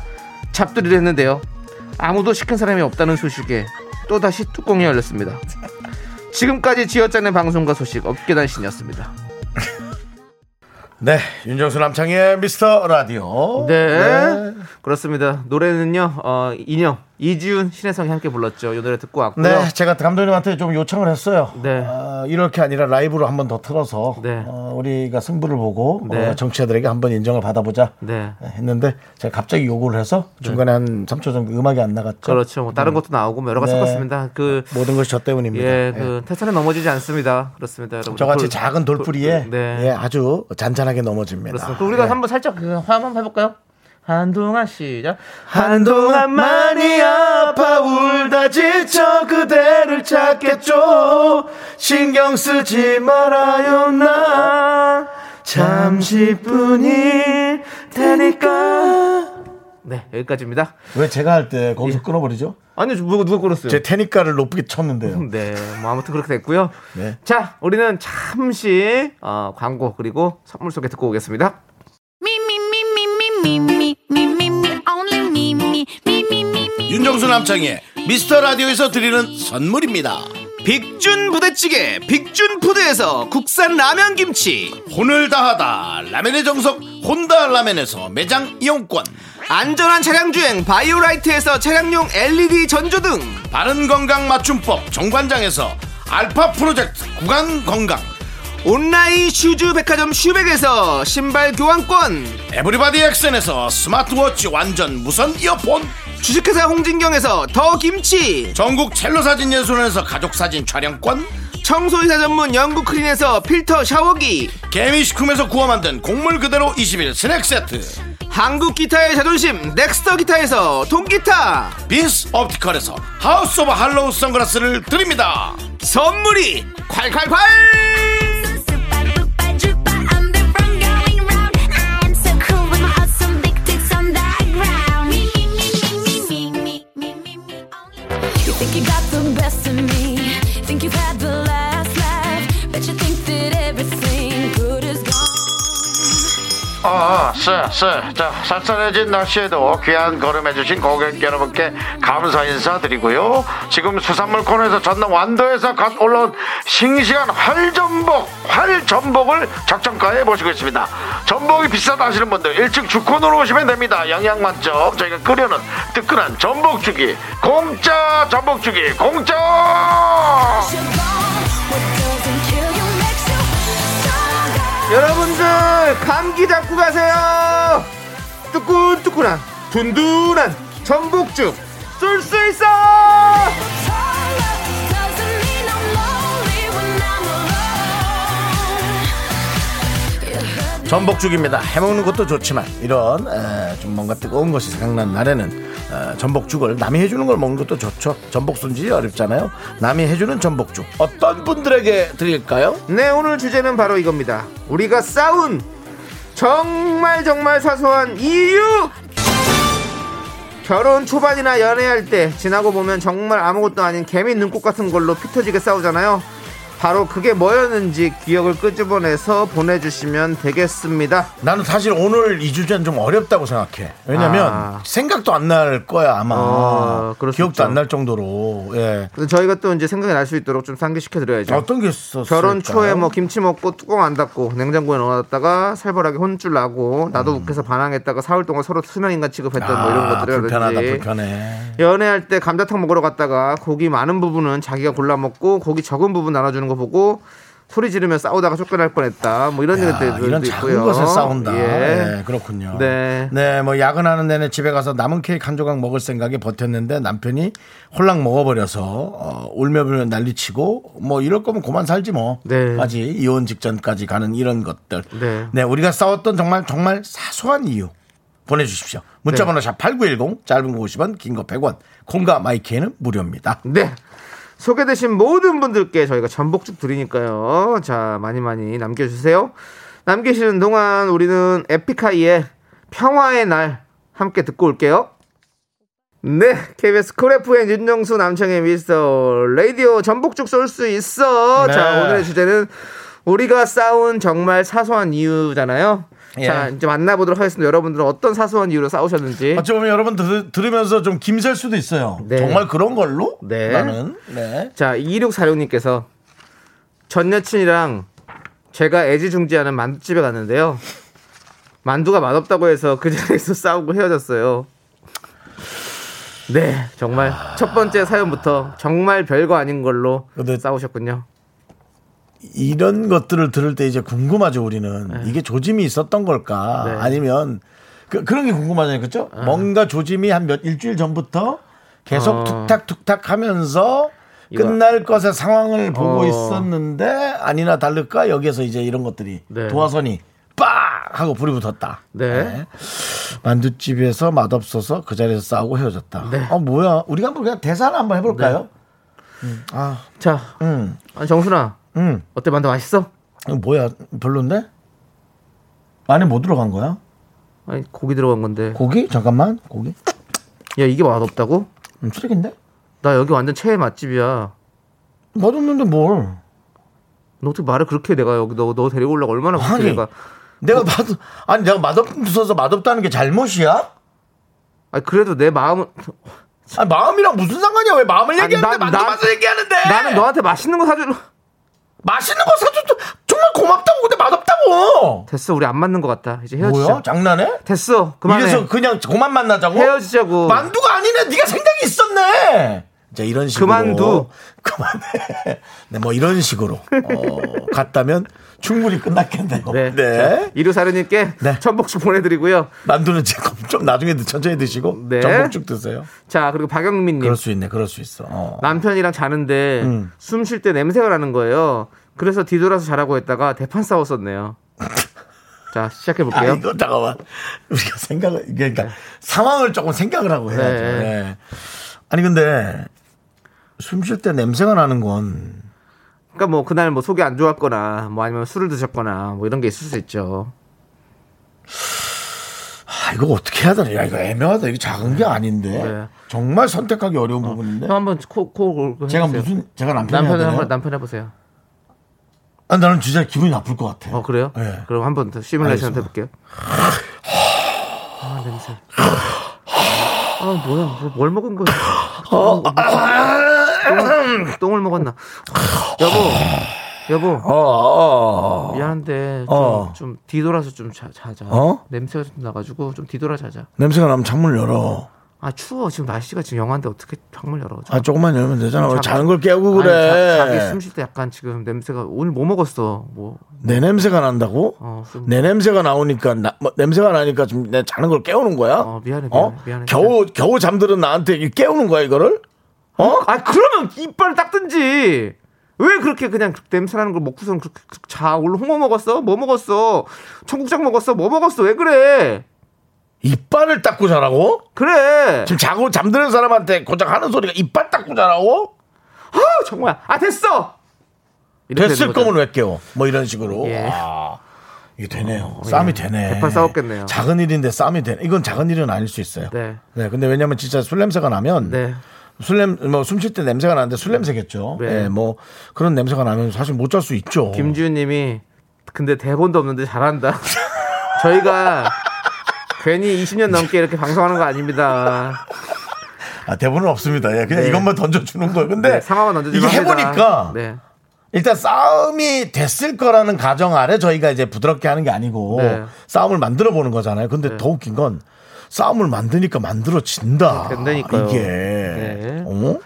잡들이를 했는데요. 아무도 시킨 사람이 없다는 소식에 또다시 뚜껑이 열렸습니다. 지금까지 지어짜낸 방송과 소식 업계단 신이었습니다. 네, 윤정수 남창희의 미스터 라디오. 네, 그렇습니다. 노래는요, 어, 인형 이지훈 신혜성이 함께 불렀죠. 이 노래 듣고 왔고요. 네, 제가 감독님한테 좀 요청을 했어요. 네. 어, 이렇게 아니라 라이브로 한번 더 틀어서 네. 어, 우리가 승부를 보고 네. 어, 정치자들에게 한번 인정을 받아보자 네. 했는데 제가 갑자기 요구를 해서 중간에 한 3초 정도 음악이 안 나갔죠. 그렇죠. 뭐 다른 것도 나오고 뭐 여러 가지 네. 섞었습니다. 그 모든 것이 저 때문입니다. 예, 예. 그 태산에 넘어지지 않습니다. 그렇습니다, 여러분. 저같이 돌- 작은 돌뿌리에 돌- 네. 예, 아주 잔잔하게 넘어집니다. 그렇습니다. 우리가 예. 한번 살짝 그 화음 한번 해볼까요? 한동안 시작. 한동안 많이 아파 울다 지쳐 그대를 찾겠죠 신경 쓰지 말아요 나 잠시뿐일 테니까 네, 여기까지입니다. 왜 제가 할 때 거기서 끊어버리죠? 아니요, 누가 누가 끊었어요? 제 테니까를 높게 쳤는데요 네, 뭐 아무튼 그렇게 됐고요. 네. 자, 우리는 잠시 어, 광고 그리고 선물 소개 듣고 오겠습니다. Me, 윤정수 남창의 미스터 라디오에서 드리는 선물입니다. 빅준 부대찌개 빅준푸드에서 국산 라면 김치. 혼을 다하다 라멘의 정석 혼다 라멘에서 매장 이용권. 안전한 차량 주행 바이오라이트에서 차량용 LED 전조등. 바른 건강 맞춤법 정관장에서 알파 프로젝트 구강 건강. 온라인 슈즈 백화점 슈백에서 신발 교환권. 에브리바디 액션에서 스마트워치 완전 무선 이어폰 주식회사 홍진경에서 더 김치. 전국 첼로 사진 예술원에서 가족 사진 촬영권. 청소이사 전문 영국 크린에서 필터 샤워기. 개미식품에서 구워 만든 곡물 그대로 21 스낵 세트. 한국 기타의 자존심 넥스터 기타에서 통기타. 빈스 옵티컬에서 하우스 오브 할로우 선글라스를 드립니다. 선물이 콸콸콸 think you got the best of me. 아, 쎄, 쎄. 자, 쌀쌀해진 날씨에도 귀한 걸음해주신 고객 여러분께 감사 인사드리고요. 지금 수산물 코너에서 전남 완도에서 갓 올라온 싱싱한 활전복, 활전복을 작정가에 모시고 있습니다. 전복이 비싸다 하시는 분들 일찍 주콘으로 오시면 됩니다. 영양 만점 저희가 끓여놓은 뜨끈한 전복죽이 공짜 전복죽이 공짜! 여러분들 감기 잡고 가세요. 뜨끈뜨끈한 둔둔한 전복죽 쏠 수 있어 전복죽입니다. 해먹는 것도 좋지만 이런 에, 좀 뭔가 뜨거운 것이 생각난 날에는 에, 전복죽을 남이 해주는 걸 먹는 것도 좋죠. 전복 손질이 어렵잖아요. 남이 해주는 전복죽 어떤 분들에게 드릴까요? 네 오늘 주제는 바로 이겁니다 우리가 싸운 정말 정말 사소한 이유 결혼 초반이나 연애할 때 지나고 보면 정말 아무것도 아닌 개미 눈꽃 같은 걸로 피 터지게 싸우잖아요 바로 그게 뭐였는지 기억을 끄집어내서 보내주시면 되겠습니다. 나는 사실 오늘 이 주제는 좀 어렵다고 생각해. 왜냐면 아. 생각도 안 날 거야 아마. 수 기억도. 안 날 정도로. 예. 저희가 또 이제 생각이 날 수 있도록 좀 상기시켜 드려야죠. 어떤 게 있었어? 결혼 초에 뭐 김치 먹고 뚜껑 안 닫고 냉장고에 넣어놨다가 살벌하게 혼쭐 나고 나도 욱해서 반항했다가 사흘 동안 서로 수명인간 취급했던 뭐 이런 아, 불편하다 것들이라든지 불편해. 연애할 때 감자탕 먹으러 갔다가 고기 많은 부분은 자기가 골라 먹고 고기 적은 부분 나눠주는 거 보고 소리 지르며 싸우다가 쫓겨날 뻔했다. 뭐 이런 야, 얘기들도 이런 있고요. 작은 것에 싸운다. 예. 예, 그렇군요. 네. 네, 뭐 야근하는 내내 집에 가서 남은 케이크 한 조각 먹을 생각에 버텼는데 남편이 홀랑 먹어버려서 어, 울며불며 난리치고 뭐 이럴 거면 그만 살지 뭐. 네. 까지 이혼 직전까지 가는 이런 것들. 네. 우리가 싸웠던 정말 정말 사소한 이유 보내주십시오. 문자번호 네. 샵 #8910 짧은 거 50원, 긴 거 100원. 콩과 my K는 무료입니다. 네. 소개되신 모든 분들께 저희가 전복죽 드리니까요. 자, 많이 많이 남겨주세요. 남기시는 동안 우리는 에픽하이의 평화의 날 함께 듣고 올게요. 네, KBS 쿨 FM 윤정수 남창희 미스터 라디오 전복죽 쏠 수 있어. 네. 자, 오늘의 주제는 우리가 싸운 정말 사소한 이유잖아요. 예. 자, 이제 만나보도록 하겠습니다. 여러분들은 어떤 사소한 이유로 싸우셨는지. 어찌 보면 여러분 들, 들으면서 좀 김셀 수도 있어요. 네. 정말 그런 걸로? 네. 나는. 네. 자, 2646님께서 전 여친이랑 제가 애지중지하는 만두집에 갔는데요. 만두가 맛없다고 해서 그 자리에서 싸우고 헤어졌어요. 네, 정말 첫 번째 사연부터 정말 별거 아닌 걸로 싸우셨군요. 이런 것들을 들을 때 이제 궁금하죠 우리는. 이게 조짐이 있었던 걸까? 네. 아니면 그, 그런 게 궁금하잖아요. 그렇죠? 뭔가 조짐이 한 몇 일주일 전부터 계속 어. 툭탁툭탁 하면서 이거- 끝날 것의 상황을 보고 어. 있었는데 아니나 다를까 여기에서 이제 이런 것들이 네. 도화선이 빡 하고 불이 붙었다. 네. 만두집에서 맛없어서 그 자리에서 싸우고 헤어졌다. 네. 어 뭐야? 우리가 한번 그냥 대사를 한번 해볼까요? 음, 아, 자, 음, 아니, 정순아, 음. 어때 만두 맛있어? 이거 뭐야 별론데? 안에 뭐 들어간 거야? 아니 고기 들어간 건데. 고기? 잠깐만 고기? 야 이게 맛없다고? 음, 쓰레기인데? 나 여기 완전 최애 맛집이야. 맛없는데 뭘? 너 어떻게 말을 그렇게 해? 내가 여기 너, 너 데리고 오려고 얼마나 아니 내가 내가 맛 아니 내가 맛없어서 맛없다는 게 잘못이야? 아니 그래도 내 마음은 아니 마음이랑 무슨 상관이야? 왜 마음을 아니, 얘기하는데 난- 만두 난- 맛을 얘기하는데? 나는 너한테 맛있는 거 사주려 맛있는 거 사줘도 정말 고맙다고 근데 맛없다고. 됐어 우리 안 맞는 것 같다 이제 헤어지자 뭐야? 장난해? 됐어 그만해 이래서 그냥 그만 만나자고? 헤어지자고 만두가 아니네. 네가 생각이 있었네. 자 이런 식으로 그만두. 그만해. 네, 뭐 이런 식으로 어, 갔다면 충분히 끝났겠네요. 네, 네. 이루사르님께 네. 전복죽 보내드리고요 만두는 지금 좀 나중에 천천히 드시고 네. 전복죽 드세요. 자 그리고 박영민님 그럴 수 있네. 그럴 수 있어. 어. 남편이랑 자는데 음. 숨쉴 때 냄새가 나는 거예요 그래서 뒤돌아서 자라고 했다가 대판 싸웠었네요 자 시작해 아, 볼게요 이거 잠깐만. 우리가 생각을 그러니까 상황을 조금 생각을 하고 해야죠. 네. 네. 아니 근데 숨 쉴 때 냄새가 나는 건 그러니까 뭐 그날 뭐 속이 안 좋았거나 뭐 아니면 술을 드셨거나 뭐 이런 게 있을 수 있죠 아, 이거 어떻게 해야 되나? 야, 이거 애매하다. 이거 작은 게 아닌데. 네. 정말 선택하기 어려운 부분인데. 형 한번 코코 제가 무슨 제가 남편 해야 한번? 남편 해보세요 아, 나는 진짜 기분이 나쁠 것 같아. 어 그래요? 네. 그럼 한번 더 시뮬레이션. 해볼게요. 아 냄새. 아 뭐야? 뭐, 뭘 먹은 거야? 어, 똥을, 똥을 먹었나? 여보, 여보. 어, 어. 미안한데 좀, 어. 좀 뒤돌아서 좀 자, 자자. 어? 냄새가 좀 나가지고 좀 뒤돌아 자자. 냄새가 나면 창문 열어. 아 추워 지금 날씨가 지금 영한데 어떻게 창문 열어? 아, 조금만 열면 되잖아. 왜 자- 자는 걸 깨우고 아니, 그래. 자, 자기 숨 쉴 때 약간 지금 냄새가 오늘 뭐 먹었어? 뭐 내 냄새가 난다고? 어, 좀- 내 냄새가 나오니까 나, 뭐, 냄새가 나니까 지금 내 자는 걸 깨우는 거야? 어, 미안해, 미안해, 어? 미안해, 겨우 겨우 잠들은 나한테 이 깨우는 거야 이거를? 어? 아 그러면 이빨 닦든지 왜 그렇게 그냥 냄새 나는 걸 먹고선 그렇게 자 오늘 홍어 먹었어 뭐 먹었어 청국장 먹었어 뭐 먹었어 왜 그래 이빨을 닦고 자라고? 그래 지금 자고 잠드는 사람한테 고작 하는 소리가 이빨 닦고 자라고? 아 정말 아 됐어 됐을. 거면 왜 깨워? 뭐 이런 식으로. 예. 와, 이게 되네요. 싸움이 되네. 대판 싸웠겠네요. 작은 일인데 싸움이 되네. 이건 작은 일은 아닐 수 있어요. 네. 네, 근데 왜냐면 진짜 술 냄새가 나면 네. 술냄 뭐 숨 쉴 때 냄새가 나는데 술 냄새겠죠. 네. 예, 뭐 그런 냄새가 나면 사실 못 잘 수 있죠. 김지훈님이 근데 대본도 없는데 잘한다. 저희가 괜히 20년 넘게 이렇게 방송하는 거 아닙니다. 아, 대본은 없습니다. 예, 그냥 네. 이것만 던져주는 거예요. 근데 네, 상황만 던져주면 이게. 해보니까 네. 일단 싸움이 됐을 거라는 가정 아래 저희가 이제 부드럽게 하는 게 아니고 네. 싸움을 만들어 보는 거잖아요. 근데 더 웃긴 건 싸움을 만드니까 만들어진다. 된다니까요. 이게 네. 어?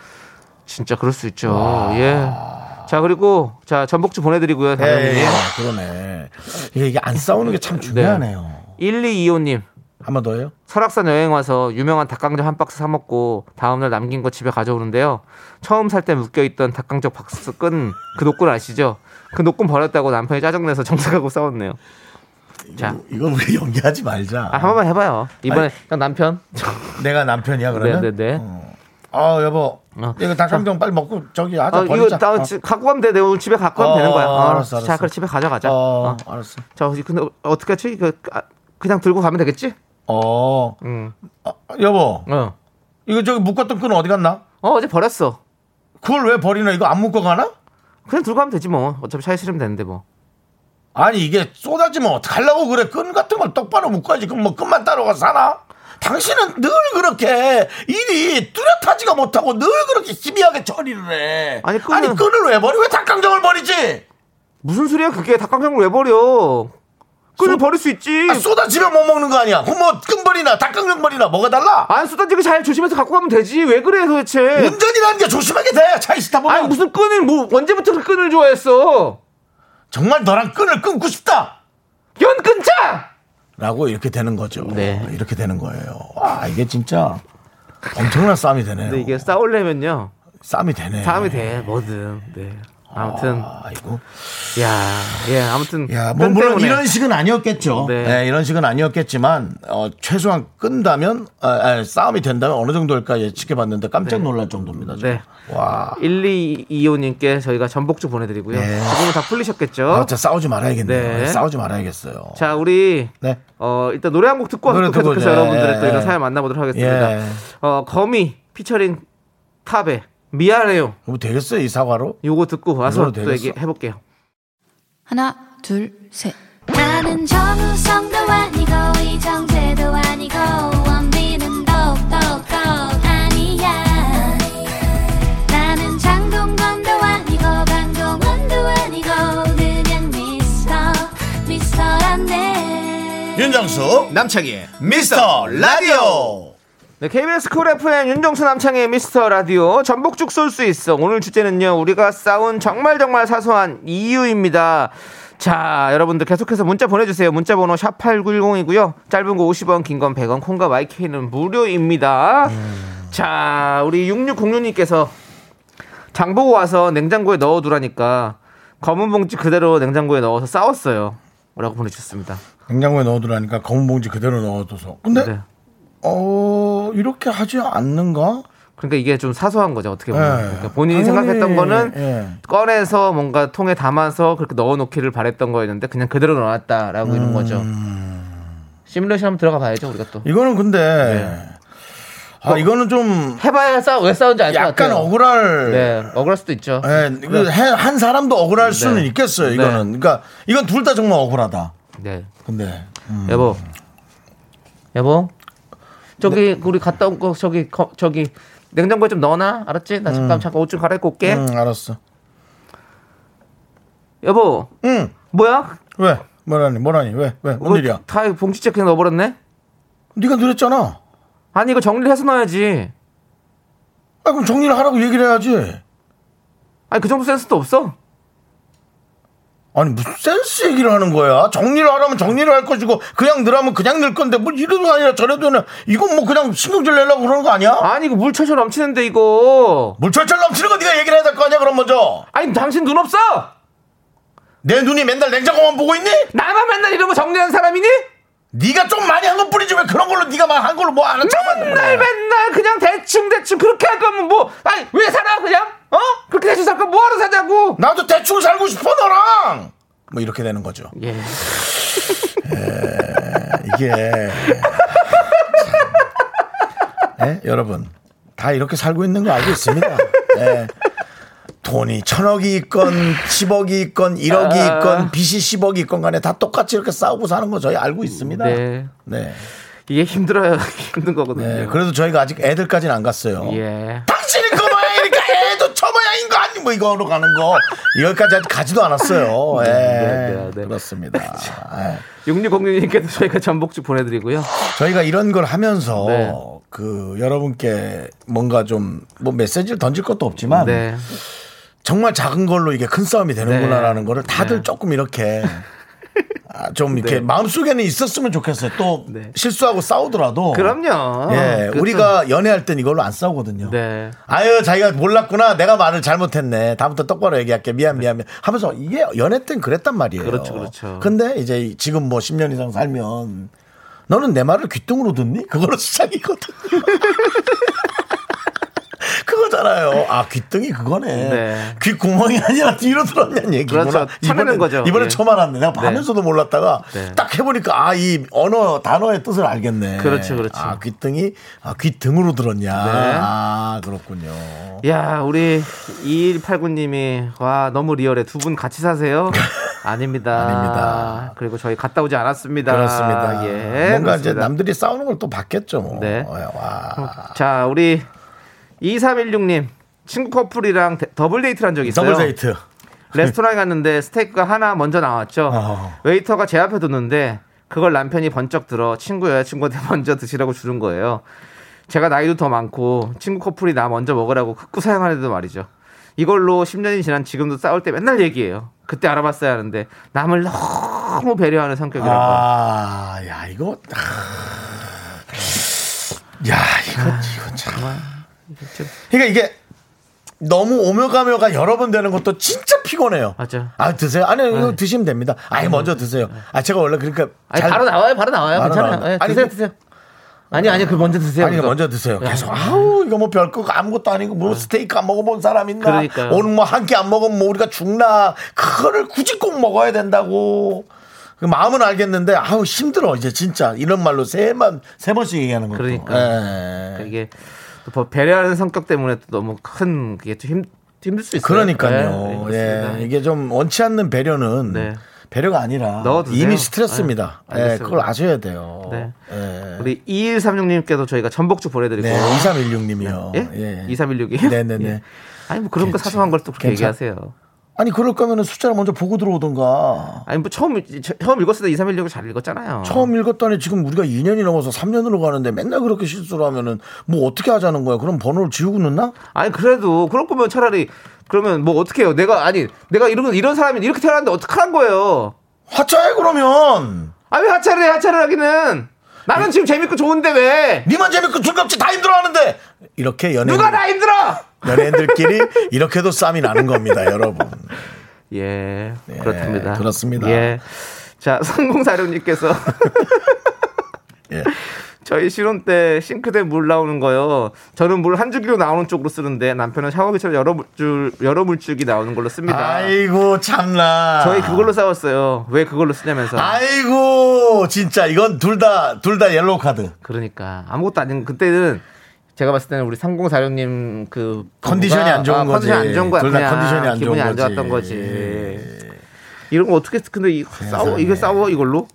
진짜 그럴 수 있죠. 예. 자 그리고 자 전복주 보내드리고요. 다른 예, 예, 그러네. 이게, 안 싸우는 게 참 중요하네요. 1225님 한 번 더요? 설악산 여행 와서 유명한 닭강정 한 박스 사 먹고 다음날 남긴 거 집에 가져오는데요. 처음 살 때 묶여 있던 닭강정 박스 끈 그 노끈 아시죠? 그 노끈 버렸다고 남편이 짜증내서 정색하고 싸웠네요. 자, 이거 우리 연기하지 말자. 아, 한 번만 해봐요. 이번에. 형 남편. 내가 남편이야 그러면? 네, 네, 네. 아 여보, 어. 이거 닭강정 빨리 먹고 저기 하자 어, 이거 버리자. 나 어. 지- 갖고 가면 돼. 내가 오늘 집에 갖고 가면 어, 되는 거야. 어, 알았어, 알았어. 자, 그럼 집에 가져가자. 어, 어. 알았어. 자, 근데 어떻게 하지? 이거 아, 그냥 들고 가면 되겠지? 어, 응. 아, 여보, 어. 이거 저기 묶었던 끈 어디 갔나? 어, 어제 버렸어. 그걸 왜 버리나? 이거 안 묶어 가나? 그냥 들고 가면 되지 뭐. 어차피 차에 실으면 되는데 뭐. 아니 이게 쏟아지면 어떡하려고 그래? 끈 같은 걸 똑바로 묶어야지. 그럼 뭐 끈만 따로 가서 사나? 당신은 늘 그렇게 일이 뚜렷하지가 못하고 늘 그렇게 희미하게 처리를 해. 아니, 끈은- 끈을 왜 버리? 왜 닭강정을 버리지? 무슨 소리야 그게 닭강정을 왜 버려? 끈을 쏟- 버릴 수 있지. 아, 쏟아지면 못 먹는 거 아니야? 그럼 뭐끈 버리나 닭강정 버리나 뭐가 달라? 안 쏟아지게 잘 조심해서 갖고 가면 되지. 왜 그래 도대체? 운전이라는 게 조심하게 돼. 차 있다 보면. 아니 무슨 끈을 뭐 언제부터 그 끈을 좋아했어? 정말 너랑 끈을 끊고 싶다. 연 끊자. 라고 이렇게 되는 거죠. 네. 이렇게 되는 거예요. 와, 이게 진짜 엄청난 싸움이 되네요. 근데 이게 싸우려면요 싸움이 되네. 싸움이 돼 뭐든. 네. 아무튼 아이고. 야, 예, 아무튼 야, 뭐끈 물론 때문에. 이런 식은 아니었겠죠. 네. 네, 이런 식은 아니었겠지만 어, 최소한 끈다면 아, 아, 싸움이 된다면 어느 정도일까 예측해 봤는데 깜짝 놀랄 정도입니다. 네. 와. 1225 님께 저희가 전복주 보내 드리고요. 네. 지금은 다 풀리셨겠죠? 아, 진짜 싸우지 말아야겠네요. 네. 네, 싸우지 말아야겠어요. 자, 우리 네. 어, 일단 노래 한 곡 듣고 와서 계속해서 여러분들의 또 예, 이런 예. 사연 만나 보도록 하겠습니다. 예. 어, 거미 피처링 탑에 미안해요. 뭐 되겠어요, 이 사과로? 요거 듣고 와서 또 되겠어? 얘기 해볼게요. 하나, 둘, 셋. 나는 정우성도 아니고 이정재도 아니고 원빈은 더욱더 아니야 나는 장동건도 아니고 강동원도 아니고 그냥 미스터 미스터란데 윤정수 남창희 미스터 라디오 네, KBS 쿨 FM 윤정수 남창희 미스터 라디오 전복죽 쏠 수 있어. 오늘 주제는요. 우리가 싸운 정말 정말 사소한 이유입니다. 자, 여러분들 계속해서 문자 보내주세요. 문자 번호 샵8910이고요. 짧은 거 50원, 긴 건 100원, 콩과 my K는 무료입니다. 자, 우리 6606님께서 장보고 와서 냉장고에 넣어두라니까 검은 봉지 그대로 냉장고에 넣어서 싸웠어요. 라고 보내주셨습니다. 냉장고에 넣어두라니까 검은 봉지 그대로 넣어둬서 근데 네. 어 이렇게 하지 않는가? 그러니까 이게 좀 사소한 거죠 어떻게 보면 네. 그러니까 본인이 당연히, 생각했던 거는 예. 꺼내서 뭔가 통에 담아서 그렇게 넣어놓기를 바랬던 거였는데 그냥 그대로 넣어놨다라고 음. 이런 거죠 시뮬레이션 한번 들어가 봐야죠 우리가 또 이거는 근데 네. 아 이거는 좀 해봐야 싸, 왜 싸운지 알것 약간 같아요 억울할 네 억울할 수도 있죠 예, 그 해- 한 사람도 억울할 수는 있겠어요. 이거는 그러니까 이건 둘 다 정말 억울하다. 네 근데 음. 여보 여보 저기 우리 갔다 온 거 저기 거- 저기 냉장고에 좀 넣어놔 알았지 나 잠깐 잠깐 옷 좀 갈아입고 올게 음, 알았어. 여보 응. 뭐야 왜? 뭐라니? 뭐라니? 왜? 왜? 뭔 이거 일이야? 다 봉지째 그냥 넣어버렸네 네가 늘었잖아. 아니 이거 정리를 해서 넣어야지 아, 그럼 정리를 하라고 얘기를 해야지. 아니 그 정도 센스도 없어 아니 무슨 센스 얘기를 하는 거야? 정리를 하라면 정리를 할 것이고 그냥 넣으라면 그냥 넣을 건데 뭐 이래도 아니라 저래도 아니라 이건 뭐 그냥 신경질 내려고 그러는 거 아니야? 아니 이거 물 철철 넘치는데 이거 물 철철 넘치는 거 네가 얘기를 해야 될 거 아니야 그럼 먼저 아니 당신 눈 없어 내 눈이 맨날 냉장고만 보고 있니? 나만 맨날 이런 거 정리하는 사람이니? 네가 좀 많이 한 것 뿐이지 왜 그런 걸로 네가 막 한 걸로 뭐안 참았는 맨날 맨날 그냥 대충 대충 그렇게 할 거면 뭐 살아 그냥 어 그렇게 대충 살 거면 뭐하러 사자고 나도 대충 살고 싶어 너랑 뭐 이렇게 되는 거죠 예 이게 예? 여러분 다 이렇게 살고 있는 거 알고 있습니다. 예. 돈이 천억이 있건 10억이 있건 1억이 아. 있건 빚이 10억이 있건 간에 다 똑같이 이렇게 싸우고 사는 거 저희 알고 있습니다. 네. 네. 이게 힘들어요. 힘든 거거든요. 네. 그래도 저희가 아직 애들까지는 안 갔어요. 예. 당신이 그 모양이니까 애도 저 모양인 거 아니 뭐 이거로 가는 거 여기까지 아직 가지도 않았어요. 예. 네, 네, 네. 그렇습니다. 예. 6606님께도 저희가 전복죽 보내드리고요. 저희가 이런 걸 하면서 네. 그 여러분께 뭔가 좀 뭐 메시지를 던질 것도 없지만 네. 정말 작은 걸로 이게 큰 싸움이 되는구나라는 네. 거를 다들 네. 조금 이렇게 아, 좀 이렇게 네. 마음속에는 있었으면 좋겠어요. 또 네. 실수하고 싸우더라도 그럼요. 예, 그것도- 우리가 연애할 땐 이걸로 안 싸우거든요. 네. 아유, 자기가 몰랐구나. 내가 말을 잘못했네. 다음부터 똑바로 얘기할게. 미안, 미안, 미안. 하면서 이게 연애 땐 그랬단 말이에요. 그렇죠, 그렇죠. 근데 이제 지금 뭐 10년 이상 살면 너는 내 말을 귓등으로 듣니? 그걸로 시작이거든. 그거잖아요. 아, 귓등이 그거네. 네. 귓구멍이 아니라 뒤로 들었냐는 얘기구나. 그렇죠. 쳐내는 거죠. 이번에 예. 처음 알았네. 내가 네. 밤에서도 몰랐다가 네. 딱 해보니까 아, 이 언어, 단어의 뜻을 알겠네. 그렇죠, 그렇죠. 아, 귓등이, 아, 귓등으로 들었냐. 네. 아, 그렇군요. 야, 우리 2189님이 와, 너무 리얼해. 두 분 같이 사세요? 아닙니다. 아닙니다. 그리고 저희 갔다 오지 않았습니다. 그렇습니다. 예. 뭔가 이제 그렇습니다. 남들이 싸우는 걸 또 봤겠죠. 뭐. 네. 와. 자, 우리 2316님. 친구 커플이랑 데- 더블 데이트를 한 적이 있어요. 더블 데이트. 레스토랑에 갔는데 스테이크가 하나 먼저 나왔죠. 어. 웨이터가 제 앞에 뒀는데 그걸 남편이 번쩍 들어 친구 여자친구한테 먼저 드시라고 주는 거예요. 제가 나이도 더 많고 친구 커플이 나 먼저 먹으라고 극구 사양하는데도 말이죠. 이걸로 10년이 지난 지금도 싸울 때 맨날 얘기해요. 그때 알아봤어야 하는데 남을 너무 배려하는 성격이라고. 아, 야, 이거. 아. 야, 이거, 이거 참. 그러니까 이게 너무 오며 가며가 여러 번 되는 것도 진짜 피곤해요. 맞아. 아, 드세요? 아니, 이거 네. 드시면 됩니다. 아니, 먼저 드세요. 아, 제가 원래 그러니까. 아니 잘- 바로 나와요, 바로 나와요. 바로 괜찮아요. 나와요. 예, 아니, 드세요, 그- 드세요. 아니 아니 그 먼저 드세요. 아니, 그거. 먼저 드세요. 야. 계속, 아우, 이거 뭐 별거 아무것도 아니고, 뭐 스테이크 안 먹어본 사람 있나? 그러니까요. 오늘 뭐 한 끼 안 먹으면 뭐 우리가 죽나? 그거를 굳이 꼭 먹어야 된다고. 그 마음은 알겠는데, 아우, 힘들어, 이제 진짜. 이런 말로 세 번, 세 번씩 얘기하는. 그러니까. 예. 그러니까 이게 또 배려하는 성격 때문에 또 너무 큰 그게 좀 힘, 힘들 수 있어요. 그러니까요. 네, 예. 이게 좀 원치 않는 배려는 네. 배려가 아니라 넣어두세요. 이미 스트레스입니다. 네, 예. 그걸 아셔야 돼요. 네. 예. 우리 2136님께도 저희가 전복죽 보내드리고. 네, 2316님이요. 예? 예. 2316이요? 네네네. 아니 뭐 그런 거 괜찮- 사소한 걸 또 그렇게 괜찮- 얘기하세요. 아니 그럴 거면 숫자를 먼저 보고 들어오던가. 아니 뭐 처음 처음 읽었을 때 2316을 잘 읽었잖아요. 처음 읽었더니 지금 우리가 2년이 넘어서 3년으로 가는데 맨날 그렇게 실수를 하면은 뭐 어떻게 하자는 거야? 그럼 번호를 지우고 넣나? 아니 그래도 그럴 거면 차라리 그러면 뭐 어떻게 해요? 내가 아니 내가 이런 이런 사람이 이렇게 태어났는데 어떡하란 거예요? 하차해 그러면. 아 왜 하차를 해 하차를 하기는 나는 지금 재밌고 좋은데 왜 니만 재밌고 즐겁지 다 힘들어하는데 이렇게 연예인 누가 나 힘들어? 연예인들끼리 이렇게도 쌈이 나는 겁니다, 여러분. 예, 예, 그렇답니다. 그렇습니다. 예. 자, 성공사령님께서 예. 저희 신혼 때 싱크대 물 나오는 거요. 저는 물 한 줄기로 나오는 쪽으로 쓰는데 남편은 샤워기처럼 여러 물줄 여러 물줄기 나오는 걸로 씁니다. 아이고 참나. 저희 그걸로 싸웠어요. 왜 그걸로 쓰냐면서. 아이고 진짜 이건 둘 다 둘 다 옐로우 카드. 그러니까 아무것도 아닌 그때는 제가 봤을 때는 우리 3046님 그 컨디션이 안 좋은 아, 거지. 컨디션이 안 좋은 거야. 둘다 컨디션이 안 기분이 좋은 안 좋았던 거지. 거지. 이런 거 어떻게 근데 이 싸워 이게 싸워 이걸로?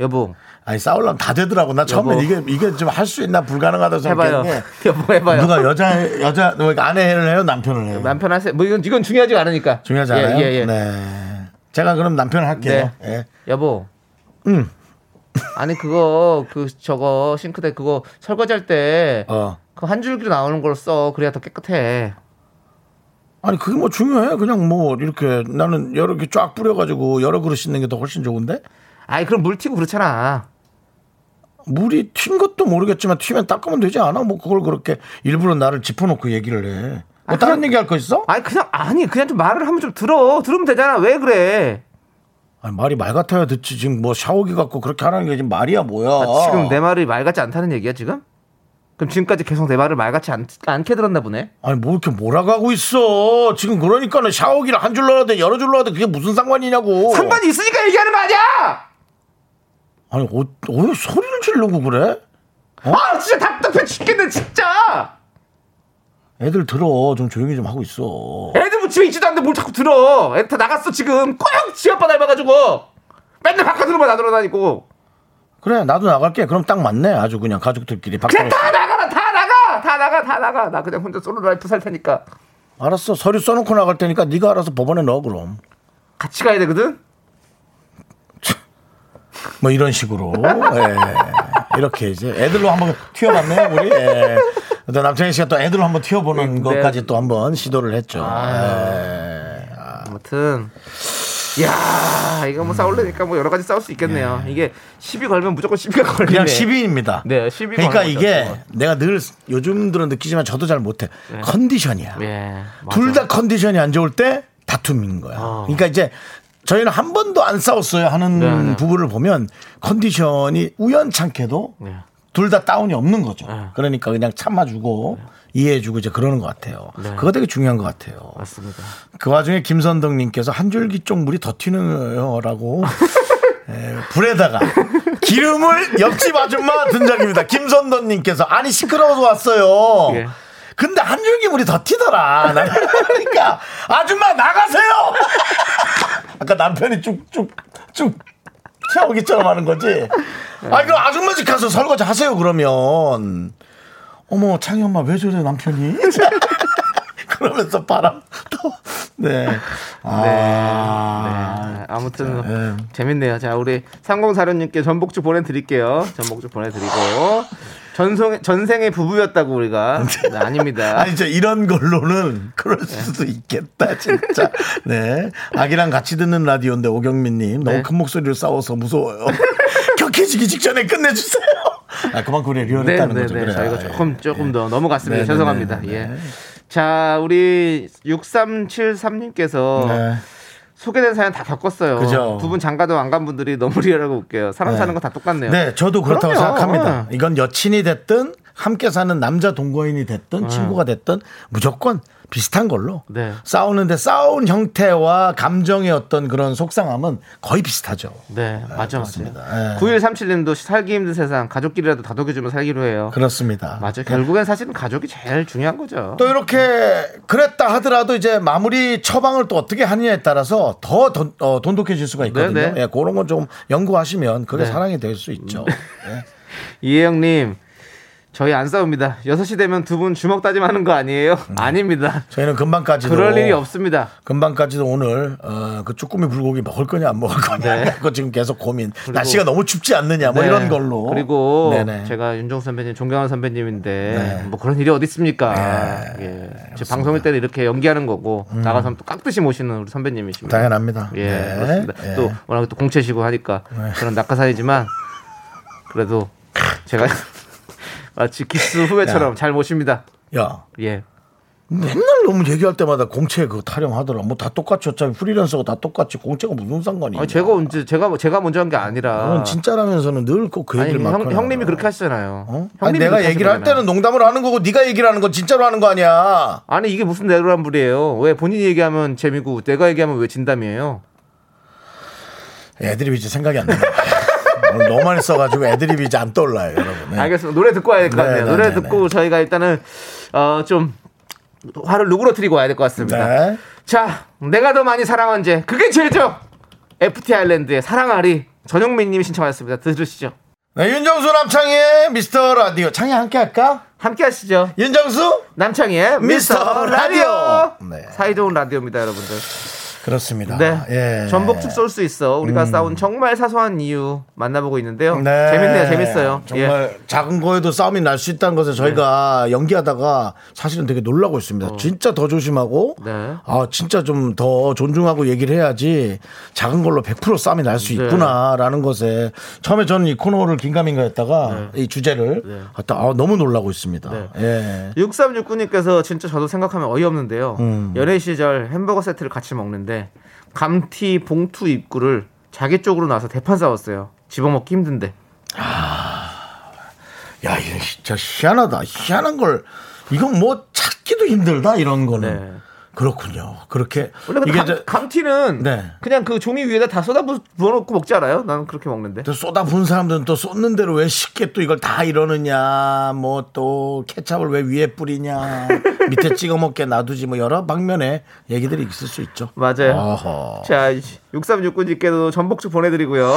여보 아니 싸우려면 다 되더라고. 나 처음에. 이게 이게 좀 할 수 있나 불가능하다. 생각했는데 여보 해봐요. 누가 여자 여자 뭐 아내를 해요, 남편을 해요. 남편 하세요. 뭐 이건 이건 중요하지 않으니까. 중요하지 않아요? 예, 예, 예. 네. 제가 그럼 남편 할게요. 예. 여보. 응. 아니 그거 그 저거 싱크대 그거 설거지할 때 어. 그 한 줄기로 나오는 걸 써. 그래야 더 깨끗해. 아니 그게 뭐 중요해? 그냥 뭐 이렇게 나는 여러 개 쫙 뿌려가지고 여러 그릇 씻는 게 더 훨씬 좋은데 아이 그럼 물 튀고 그렇잖아. 물이 튄 것도 모르겠지만 튀면 닦으면 되지 않아? 뭐 그걸 그렇게 일부러 나를 짚어놓고 얘기를 해. 뭐 아, 다른 그럼- 얘기 할 거 있어? 아니 그냥 아니 그냥 좀 말을 하면 좀 들어. 들으면 되잖아. 왜 그래? 아니, 말이 말 같아야 듣지. 지금 뭐 샤워기 갖고 그렇게 하라는 게 지금 말이야 뭐야? 아, 지금 내 말이 말 같지 않다는 얘기야 지금? 그럼 지금까지 계속 내 말을 말 같지 않, 않게 들었나 보네. 아니 뭐 이렇게 몰아가고 있어? 지금 그러니까는 샤워기를 한줄 넣어야 돼, 여러 줄 넣어야 돼. 그게 무슨 상관이냐고? 상관이 있으니까 얘기하는 거 아니야? 아니 어, 왜 소리를 지르고 그래? 아 진짜 답답해 죽겠네 진짜. 애들 들어 좀 조용히 좀 하고 있어. 애들 뭐 집에 있지도 않는데 뭘 자꾸 들어. 애들 다 나갔어 지금. 꼭 지아빠 닮아가지고. 맨날 바깥으로만 나돌아다니고. 그래 나도 나갈게. 그럼 딱 맞네. 아주 그냥 가족들끼리 그냥. 다 나가라 다 나가 다 나가 다 나가. 나 그냥 혼자 솔로 life 살 테니까. 알았어 서류 써놓고 나갈 테니까 네가 알아서 법원에 넣어 그럼. 같이 가야 되거든. 뭐 이런 식으로 예. 이렇게 이제 애들로 한번 튀어봤네요 우리. 예. 근데 남창희 씨가 또 애들로 한번 튀어보는 네. 것까지 또 한번 시도를 했죠. 아. 예. 아무튼. 야 이거 뭐 싸우려니까 뭐 여러 가지 싸울 수 있겠네요. 이게 시비 걸면 무조건 시비가 걸리네. 그냥 시비입니다. 네, 시비 그러니까 이게 거죠. 내가 늘 요즘 들은 느끼지만 저도 잘 못해. 컨디션이야. 예. 둘다 컨디션이 안 좋을 때 다툼인 거야. 그러니까 이제 저희는 한 번도 안 싸웠어요 하는 네, 네. 부부를 보면 컨디션이 우연찮게도 네. 둘 다 다운이 없는 거죠. 네. 그러니까 그냥 참아주고 이해해주고 이제 그러는 것 같아요. 그거 되게 중요한 것 같아요. 맞습니다. 그 와중에 김선덕님께서 한 줄기 쪽 물이 더 튀는요라고 에, 불에다가 기름을 옆집 아줌마 등장입니다. 김선덕님께서 아니 시끄러워서 왔어요. 예. 근데 한 줄기 물이 더 튀더라. 그러니까 아줌마 나가세요. 아까 남편이 쭉쭉쭉 샤워기처럼 하는 거지. 아 그럼 아줌마 집 가서 설거지 하세요 그러면. 어머 창희 엄마 왜 저래 남편이? 그러면서 바람 또 네. 아. 네, 아무튼 예. 재밌네요. 자, 우리 3046님께 전복죽 보내 드릴게요. 전복죽 보내 드리고 전생 전생의 부부였다고 우리가 네, 아닙니다. 아니 저 이런 걸로는 그럴 수도 있겠다 진짜. 네. 아기랑 같이 듣는 라디오인데 오경민님 너무 네. 큰 목소리로 싸워서 무서워요. 격해지기 직전에 끝내주세요. 아 그만큼 우리 리얼했다는 거죠. 그래. 저희가 조금 조금 더 넘어갔습니다. 네, 죄송합니다. 네, 네, 예. 네. 자, 우리 6373님께서 네. 소개된 사연 다 겪었어요. 그죠. 두 분 장가도 안 간 분들이 너무 리얼하고 웃겨요. 사람 네. 사는 거 다 똑같네요. 네, 저도 그렇다고 그럼요. 생각합니다. 이건 여친이 됐든 함께 사는 남자 동거인이 됐든 친구가 됐든 무조건 비슷한 걸로 네. 싸우는데 싸운 형태와 감정의 어떤 그런 속상함은 거의 비슷하죠. 네, 맞아, 그렇습니다. 맞아요. 예. 9137님도 살기 힘든 세상, 가족끼리라도 다독여주며 살기로 해요. 그렇습니다. 맞아요. 결국엔 사실은 가족이 제일 중요한 거죠. 또 이렇게 그랬다 하더라도 이제 마무리 처방을 또 어떻게 하느냐에 따라서 더 돈, 어, 돈독해질 수가 있거든요. 네, 네. 예, 그런 건 좀 연구하시면 그게 네. 사랑이 될 수 있죠. 예. 이혜영님, 저희 안 싸웁니다. 6시 되면 두 분 주먹 다짐하는 거 아니에요? 아닙니다. 저희는 금방까지도 그럴 일이 없습니다. 금방까지도 오늘 어, 그 쭈꾸미 불고기 먹을 거냐 안 먹을 거냐 네. 그거 지금 계속 고민. 날씨가 너무 춥지 않느냐 뭐 네. 이런 걸로. 그리고 네네. 제가 윤종수 선배님 존경하는 선배님인데 네. 뭐 그런 일이 어디 있습니까? 예. 제 방송일 때는 이렇게 연기하는 거고 나가서 또 깍듯이 모시는 우리 선배님이십니다. 음. 당연합니다. 예, 네. 그렇습니다. 예. 또 워낙 또 공채시고 하니까 그런 낙하산이지만 그래도 제가 마치 기스 후배처럼 잘 모십니다. 야 예. 맨날 너무 얘기할 때마다 공채 그거 타령하더라. 뭐 다 똑같이 어차피 프리랜서가 다 똑같이 공채가 무슨 상관이야. 아니, 제가 언제 제가 제가 먼저 한 게 아니라 넌 진짜라면서는 늘 꼭그 아니 얘기를 막 형. 형님이 그렇게 하시잖아요. 어? 아니 내가 얘기를 할. 때는 농담으로 하는 거고 네가 얘기를 하는 건 진짜로 하는 거 아니야. 아니 이게 무슨 내로란불이에요? 왜 본인이 얘기하면 재미고 내가 얘기하면 왜 진담이에요? 애드립이 이제 생각이 안 나. 오늘 너무 많이 써가지고 애드립이 이제 안 떠올라요, 여러분. 네. 알겠습니다. 노래 듣고 와야 될것 네, 같네요. 네, 노래 네, 듣고 저희가 일단은 어, 좀 화를 누그러뜨리고 와야 될 것 같습니다. 네. 자, 내가 더 많이 사랑한 죄 그게 죄죠. FT 아일랜드의 사랑아리 전용민님이 신청하셨습니다. 들으시죠. 네, 윤정수 남창희의 미스터 라디오. 창희 함께 할까? 함께 하시죠. 윤정수? 남창희의 미스터 미스터 라디오. 라디오. 네. 사이좋은 라디오입니다, 여러분들. 그렇습니다. 네. 예. 전복죽 쏠 수 있어. 우리가 싸운 정말 사소한 이유 만나보고 있는데요. 네. 재밌네요. 재밌어요. 정말 예. 작은 거에도 싸움이 날 수 있다는 것에 저희가 연기하다가 사실은 되게 놀라고 있습니다. 진짜 더 조심하고, 어. 네. 아, 진짜 좀 더 존중하고 얘기를 해야지 작은 걸로 100% 싸움이 날수 네. 있구나라는 것에 처음에 저는 이 코너를 긴가민가 했다가 이 주제를 네. 갖다 아, 너무 놀라고 있습니다. 네. 예. 6369님께서 진짜 저도 생각하면 어이없는데요. 음. 연애 시절 햄버거 세트를 같이 먹는데 감튀 봉투 입구를 자기 쪽으로 나서 대판 싸웠어요. 집어먹기 힘든데. 야, 이거 진짜 희한하다. 희한한 걸, 이건 뭐 찾기도 힘들다, 이런 거는. 네. 그렇군요. 그렇게 원래 이게 감, 저- 감튀는 네. 그냥 그 종이 위에다 다 쏟아 부- 부어놓고 먹지 않아요? 나는 그렇게 먹는데. 또 쏟아 부은 사람들은 또 쏟는 대로 왜 쉽게 또 이걸 다 이러느냐, 뭐 또 케찹을 왜 위에 뿌리냐, 밑에 찍어 먹게 놔두지 뭐 여러 방면의 얘기들이 있을 수 있죠. 맞아요. 어허. 자, 6369님께도 전복죽 보내드리고요.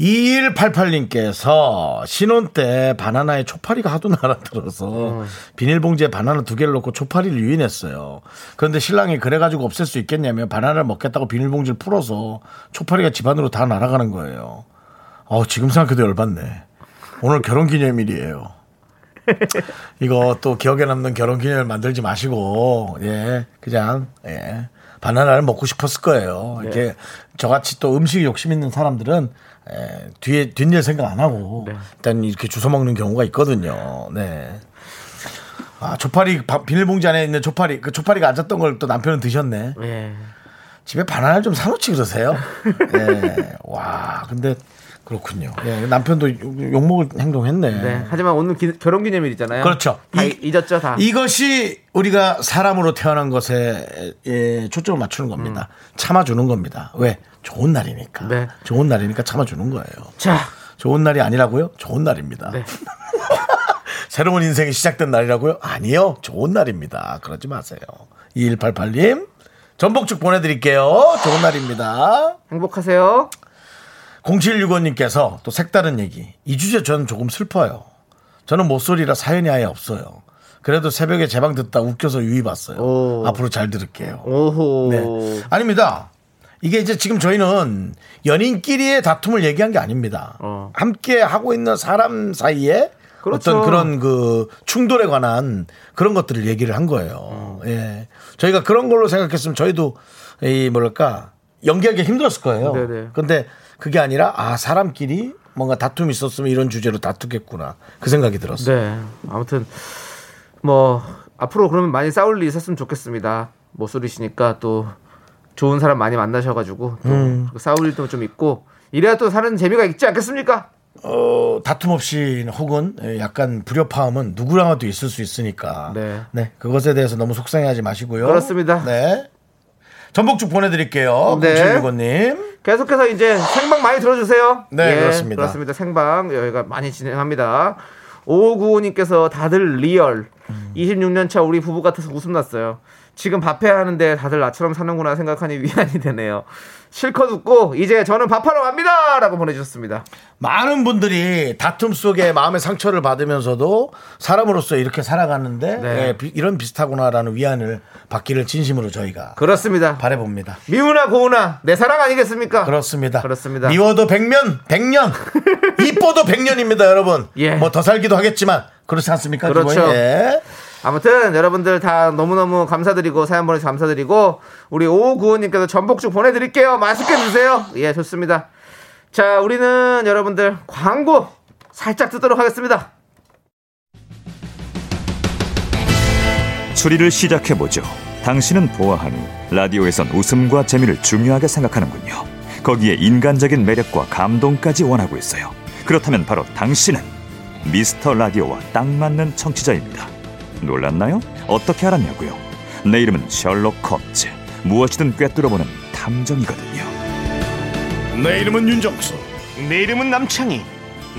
2188님께서 신혼 때 바나나에 초파리가 하도 날아들어서 비닐봉지에 바나나 두 개를 넣고 초파리를 유인했어요. 그런데 신랑이 그래가지고 없앨 수 있겠냐며 바나나를 먹겠다고 비닐봉지를 풀어서 초파리가 집안으로 다 날아가는 거예요. 어, 지금 생각해도 열받네. 오늘 결혼 기념일이에요. 이거 또 기억에 남는 결혼 기념일 만들지 마시고, 예, 그냥, 예, 바나나를 먹고 싶었을 거예요. 이렇게 저같이 또 음식 욕심 있는 사람들은 예, 뒤에, 뒷일 생각 안 하고, 일단 이렇게 주워 먹는 경우가 있거든요. 네. 아, 초파리, 바- 비닐봉지 안에 있는 초파리, 그 초파리가 앉았던 걸 또 남편은 드셨네. 예. 집에 바나나를 좀 사놓지 그러세요? 예. 와, 근데 그렇군요. 예, 남편도 욕- 욕먹을 행동했네. 네. 하지만 오늘 기- 결혼 기념일이잖아요. 그렇죠. 다 이- 잊었죠, 다. 이것이 우리가 사람으로 태어난 것에 예, 초점을 맞추는 겁니다. 참아주는 겁니다. 왜? 좋은 날이니까. 음. 네. 좋은 날이니까 참아주는 거예요. 자, 좋은 날이 아니라고요? 좋은 날입니다. 네. 새로운 인생이 시작된 날이라고요? 아니요. 좋은 날입니다. 그러지 마세요. 2188님, 전복죽 보내드릴게요. 좋은 날입니다. 행복하세요. 0765님께서 또 색다른 얘기. 이 주제 저는 조금 슬퍼요. 저는 모쏠이라 사연이 아예 없어요. 그래도 새벽에 제방 듣다 웃겨서 유의 봤어요. 오. 앞으로 잘 들을게요. 오호. 네. 아닙니다. 이게 이제 지금 저희는 연인끼리의 다툼을 얘기한 게 아닙니다. 어. 함께 하고 있는 사람 사이에 그렇죠. 어떤 그런 그 충돌에 관한 그런 것들을 얘기를 한 거예요. 어. 예. 저희가 그런 걸로 생각했으면 저희도 이 뭐랄까 연기하기 힘들었을 거예요. 네네. 근데 그게 아니라 아 사람끼리 뭔가 다툼이 있었으면 이런 주제로 다투겠구나 그 생각이 들었어요. 네. 아무튼 뭐 앞으로 그러면 많이 싸울 일 있었으면 좋겠습니다. 모쏠이시니까 또 좋은 사람 많이 만나셔가지고 또 음. 싸울 일도 좀 있고 이래야 또 사는 재미가 있지 않겠습니까? 어, 다툼 없이 혹은 약간 불협화음은 누구랑도 있을 수 있으니까. 네. 그것에 대해서 너무 속상해하지 마시고요. 그렇습니다. 네. 전복죽 보내드릴게요. 네. 네. 0765님. 계속해서 이제 생방 많이 들어주세요. 예, 네, 그렇습니다. 그렇습니다. 생방 여기가 많이 진행합니다. 5595님께서 다들 real. 음. 26년 차 우리 부부 같아서 웃음 났어요. 지금 밥해야 하는데 다들 나처럼 사는구나 생각하니 위안이 되네요. 실컷 웃고 이제 저는 밥하러 갑니다. 라고 보내주셨습니다. 많은 분들이 다툼 속에 마음의 상처를 받으면서도 사람으로서 이렇게 살아가는데 네. 예, 비- 이런 비슷하구나라는 위안을 받기를 진심으로 저희가 그렇습니다. 바래봅니다. 미우나 고우나 내 사랑 아니겠습니까? 그렇습니다. 그렇습니다. 미워도 백년, 백년. 이뻐도 백년입니다, 여러분. 예. 뭐 더 살기도 하겠지만 그렇지 않습니까? 그렇죠. 예. 아무튼 여러분들 다 너무너무 감사드리고 사연 보내주셔서 감사드리고 우리 5595님께서 전복죽 보내드릴게요. 맛있게 드세요. 예, 좋습니다. 자, 우리는 여러분들 광고 살짝 듣도록 하겠습니다. 추리를 시작해보죠. 당신은 보아하니 라디오에선 웃음과 재미를 중요하게 생각하는군요. 거기에 인간적인 매력과 감동까지 원하고 있어요. 그렇다면 바로 당신은 미스터 라디오와 딱 맞는 청취자입니다. 놀랐나요? 어떻게 알았냐고요? 내 이름은 셜록 홈즈. 무엇이든 꿰뚫어보는 탐정이거든요. 내 이름은 윤정수. 내 이름은 남창희.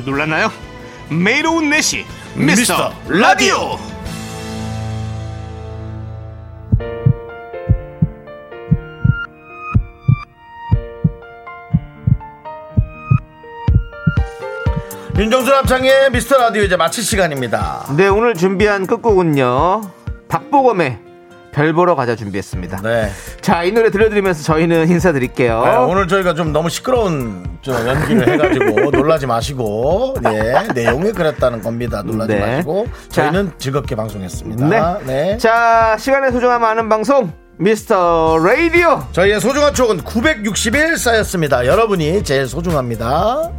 놀랐나요? 매일 오후 4시 미스터 미스터 라디오. 윤정수 남창의 미스터 라디오 이제 마칠 시간입니다. 네, 오늘 준비한 끝곡은요. 박보검의 별 보러 가자 준비했습니다. 네. 자, 이 노래 들려드리면서 저희는 인사드릴게요. 네, 오늘 저희가 좀 너무 시끄러운 저 연기를 해가지고 놀라지 마시고 예 내용이 그랬다는 겁니다. 놀라지 네. 마시고 자. 저희는 즐겁게 방송했습니다. 네. 네. 자, 시간의 소중함 아는 방송 미스터 라디오. 저희의 소중한 추억은 961 쌓였습니다. 여러분이 제일 소중합니다.